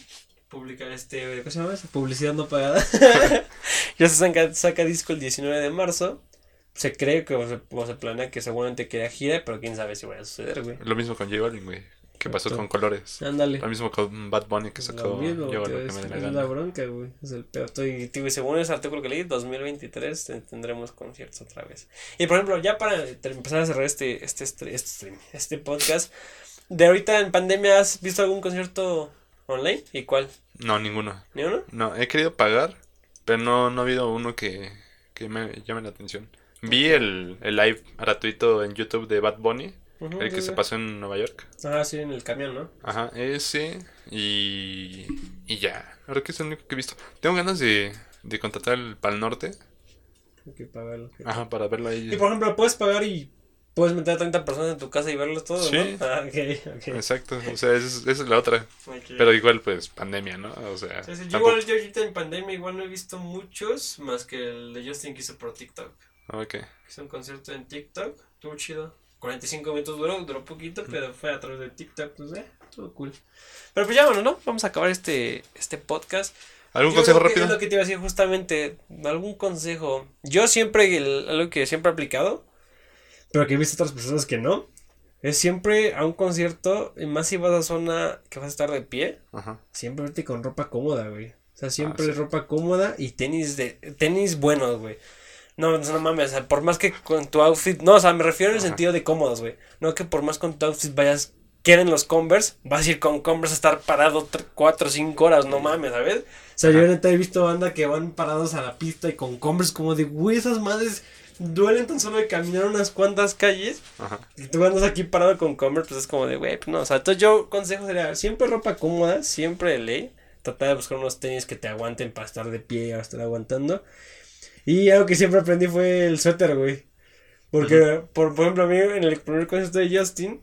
publica este, ¿cómo se llama? eso? Publicidad no pagada. ya se saca, saca disco el 19 de marzo. Se cree que o se, o se planea que seguramente queda gira, pero quién sabe si vaya a suceder, güey. lo mismo con J Balvin, güey. ¿Qué pasó con Colores? Ándale. Lo mismo con Bad Bunny que sacó Lo mismo, Yo tío, lo que es, me la es gana. la bronca, güey. Es el peor. Estoy, tío, y según ese artículo que leí, 2023 te- tendremos conciertos otra vez. Y por ejemplo, ya para empezar a cerrar este, este, stre- este stream, este podcast, de ahorita en pandemia, ¿has visto algún concierto online? ¿Y cuál? No, ninguno. ¿Ni uno? No, he querido pagar, pero no, no ha habido uno que, que me llame la atención. Vi el, el live gratuito en YouTube de Bad Bunny, el que sí, se sí. pasó en Nueva York. Ah, sí, en el camión, ¿no? Ajá, ese y, y ya. Ahora que es el único que he visto. Tengo ganas de, de contratar el Pal Norte. Hay que pagarlo. Ajá, para verlo ahí. Y por ejemplo, puedes pagar y puedes meter a 30 personas en tu casa y verlos todos, Sí. ¿no? Ah, ok, ok. Exacto, o sea, esa es, la otra. Pero igual, pues, pandemia, ¿no? O sea, Sí, sí, yo igual, yo ahorita en pandemia igual no he visto muchos, más que el de Justin que hizo por TikTok. Ok. Hizo un concierto en TikTok, estuvo chido. 45 minutos duró, duró poquito, pero fue a través de TikTok, pues eh, estuvo cool. Pero pues ya bueno, ¿no? Vamos a acabar este, este podcast. ¿Algún Yo consejo rápido? Es lo que te iba a decir justamente, algún consejo. Yo siempre, el- algo que siempre he aplicado, pero que he visto otras personas que no, es siempre a un concierto, y más si vas a zona que vas a estar de pie, Ajá. siempre vete con ropa cómoda, güey. O sea, siempre Ah, sí. ropa cómoda y tenis de tenis buenos, güey. No, no mames, o sea, por más que con tu outfit, no, o sea, me refiero en el Ajá. sentido de cómodos, güey. No que por más con tu outfit vayas, quieren los Converse, vas a ir con Converse a estar parado 4 o 5 horas, no mames, ¿sabes? O sea, yo Ajá. neta he visto banda que van parados a la pista y con Converse como de, güey, esas madres duelen tan solo de caminar unas cuantas calles. Ajá. Y tú andas aquí parado con Converse, pues es como de, güey, pues no. O sea, entonces yo consejo sería siempre ropa cómoda, siempre de ley. Tratar de buscar unos tenis que te aguanten para estar de pie y estar aguantando. Y algo que siempre aprendí fue el suéter, güey. Porque, por, por ejemplo, a mí en el primer concierto de Justin,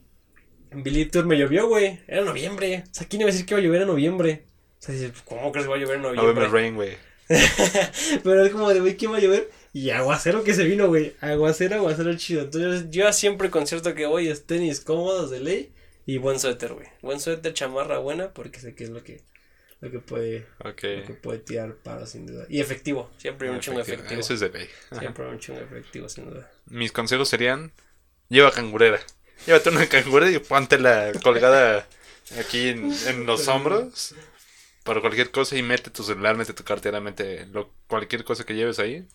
en Billy Tour me llovió, güey. Era noviembre. O sea, ¿quién iba a decir que iba a llover en noviembre? O sea, dices, ¿cómo crees que va a llover en noviembre? November Rain, güey. Pero es como de, güey, ¿quién va a llover? Y aguacero que se vino, güey. Aguacero, aguacero chido. Entonces, yo a siempre concierto que voy es tenis cómodos de ley y buen suéter, güey. Buen suéter, chamarra buena, porque sé que es lo que, lo que puede, lo que puede tirar para, sin duda. Y efectivo, siempre un chingo Efectivo. efectivo. Eso es de ley. Siempre un chingo efectivo, sin duda. Mis consejos serían: lleva cangurera. Llévate una cangurera y póntela colgada aquí en, en los hombros. Para cualquier cosa y mete tu celular, mete tu cartera, mete lo, cualquier cosa que lleves ahí.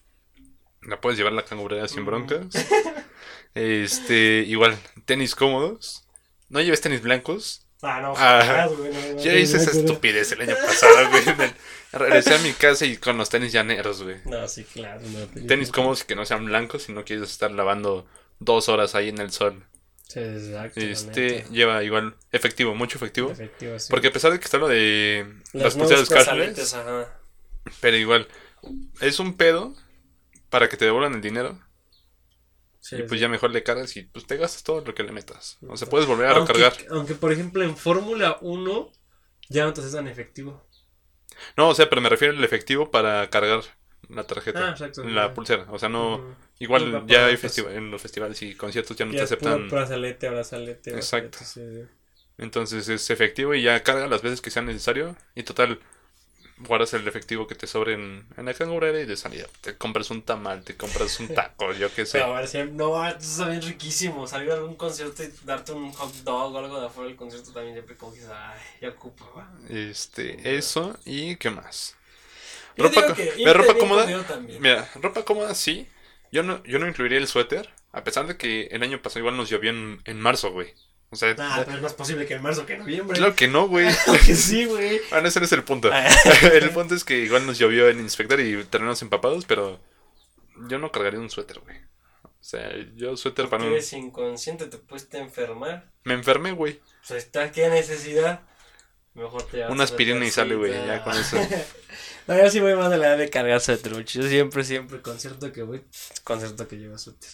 La puedes llevar la cangurera sin Mm. broncas. Este, igual, tenis cómodos. No lleves tenis blancos. Ah, no, Ah, jamás, güey, no, no, hice esa estupidez el año pasado, güey. Regresé a mi casa y con los tenis llaneros, güey. No, sí, claro. No, Tenis cómodos y que no sean blancos si no quieres estar lavando dos horas ahí en el sol. Sí, exacto. Este lleva igual efectivo, mucho efectivo. Efectivo, sí. Porque a pesar de que está lo de Las las pulseras casuales, pero igual es un pedo para que te devuelvan el dinero Sí, y pues ya mejor le cargas y pues te gastas todo lo que le metas. O sea, puedes volver a aunque, recargar. aunque, por ejemplo, en Fórmula 1 ya no te haces tan efectivo. No, o sea, pero me refiero al efectivo para cargar la tarjeta, Ah, exacto. la pulsera. O sea, no, igual ya hay otras. festi- en los festivales y conciertos ya no Ya te aceptan. brazalete, brazalete, Exacto. brazalete, sí, sí. Entonces es efectivo y ya carga las veces que sea necesario. Y total, guardas el efectivo que te sobre en, en la cangurera y de salida. Te compras un tamal, te compras un taco, yo qué sé. Pero a ver, siempre- no, esto está bien riquísimo. Salir a algún concierto y darte un hot dog o algo de afuera del concierto también siempre como que ay, ya ocupo, va. Este, eso y qué más. Yo Ropa, que mira, ropa cómoda. Mira, ropa cómoda sí. Yo no, yo no incluiría el suéter. A pesar de que el año pasado igual nos llovió en, en marzo, güey. O sea, Ah, pero es más posible que en marzo que en noviembre. claro que no, güey. que sí, güey. Bueno, ese no es el punto. Ah. el punto es que igual nos llovió en inspector y terminamos empapados, pero yo no cargaría un suéter, güey. O sea, yo suéter para un... eres inconsciente, te puedes te enfermar. Me enfermé, güey. O sea, está qué necesidad. Mejor te Una aspirina y sale, güey, ya con eso. no, yo sí voy más de la edad de cargar suéter. Yo siempre, siempre, concierto que voy, concierto que lleva suéter.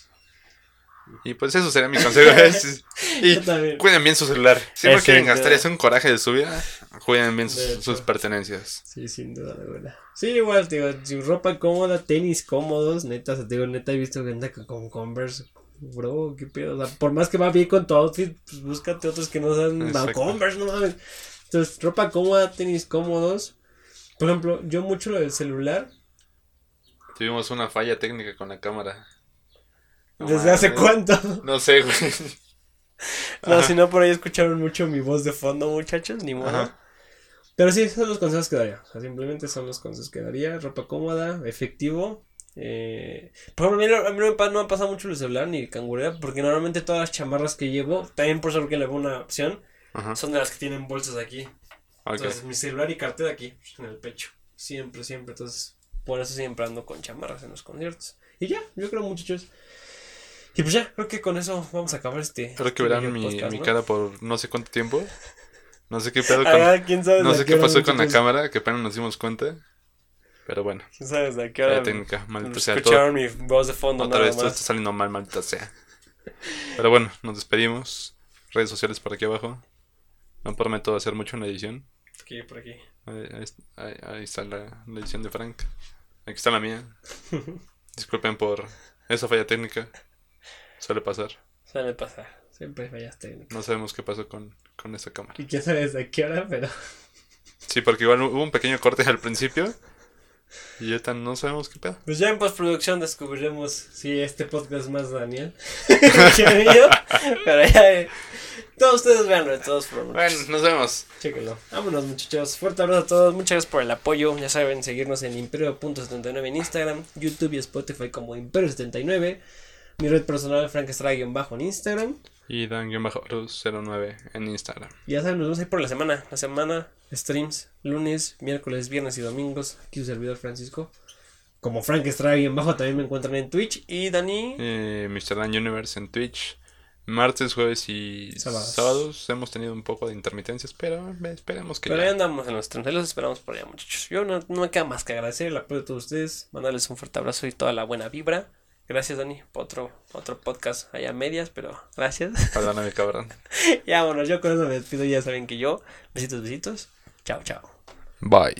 Y pues eso sería mi consejo. Es- y cuiden bien su celular. Si no quieren gastar es un coraje de su vida, cuiden bien sus, pertenencias. Sí, sin duda alguna. Sí, igual, digo, si ropa cómoda, tenis cómodos, neta, o sea, digo, neta, he visto gente con Converse, bro, qué pedo, o sea, por más que va bien con tu outfit, pues búscate otros que no sean. Converse, no mames. Entonces, ropa cómoda, tenis cómodos. Por ejemplo, yo mucho lo del celular, Tuvimos una falla técnica con la cámara. No ¿desde hace cuánto? No sé, güey. No, si no, por ahí escucharon mucho mi voz de fondo, muchachos, ni modo. Ajá. Pero sí, esos son los consejos que daría. O sea, simplemente son los consejos que daría. Ropa cómoda, efectivo. Eh, por ejemplo, a mí, a mí no, me, no me pasa mucho el celular ni el cangurera, porque normalmente todas las chamarras que llevo, también por eso que le veo una opción, Ajá. son de las que tienen bolsas aquí. Entonces, mi celular y cartera aquí, en el pecho. Siempre, siempre. Entonces, por eso siempre ando con chamarras en los conciertos. Y ya, yo creo, muchachos. Y pues ya, creo que con eso vamos a acabar este. Creo que este verán mi, podcast, mi ¿no? cara por no sé cuánto tiempo. No sé qué pedo con... Ah, quién sabe No sé qué pasó con la muchachos. cámara, que apenas nos dimos cuenta. Pero bueno, Quién sabe de qué hora. técnica, maldita sea. todo- Escucharon mi voz de fondo, Otra vez todo está saliendo mal, maldita sea. Pero bueno, nos despedimos. Redes sociales por aquí abajo. No prometo hacer mucho en la edición. Aquí, por aquí. Ahí, ahí- ahí- ahí está la, la edición de Frank. Aquí está la mía. Disculpen por esa falla técnica. Suele pasar. Suele pasar. Siempre fallas técnicas. No sabemos qué pasó con, con esta cámara. Y quién sabe desde qué hora, pero. Sí, porque igual hubo un pequeño corte al principio. Y ahorita no sabemos qué pedo. Pues ya en postproducción descubriremos si este podcast es más Daniel que mío. Pero ya. eh, Todos ustedes veanlo de todos formas. Bueno, nos vemos. Chéquenlo. Vámonos, muchachos. Fuerte abrazo a todos. Muchas gracias por el apoyo. Ya saben, seguirnos en Imperio.79 en Instagram, YouTube y Spotify como Imperio79. Mi red personal, Frank bajo en Instagram. Y Dan-09 en Instagram. Y ya saben, nos vemos ahí por la semana. La semana, streams, lunes, miércoles, viernes y domingos. Aquí su servidor Francisco. Como Frank bajo también me encuentran en Twitch. Y Dani. Eh, Mr. Dan Universe en Twitch. Martes, jueves y Sábados. sábados. Hemos tenido un poco de intermitencias, pero eh, esperemos que Pero ya. ahí andamos en los trenes, los esperamos por allá, muchachos. Yo no, no me queda más que agradecer el apoyo de todos ustedes, mandarles un fuerte abrazo y toda la buena vibra. Gracias, Dani, por otro, otro podcast allá a medias, pero gracias. Perdóname, cabrón. ya, bueno, yo con eso me despido. Ya saben que yo, besitos, besitos. Chao, chao. Bye.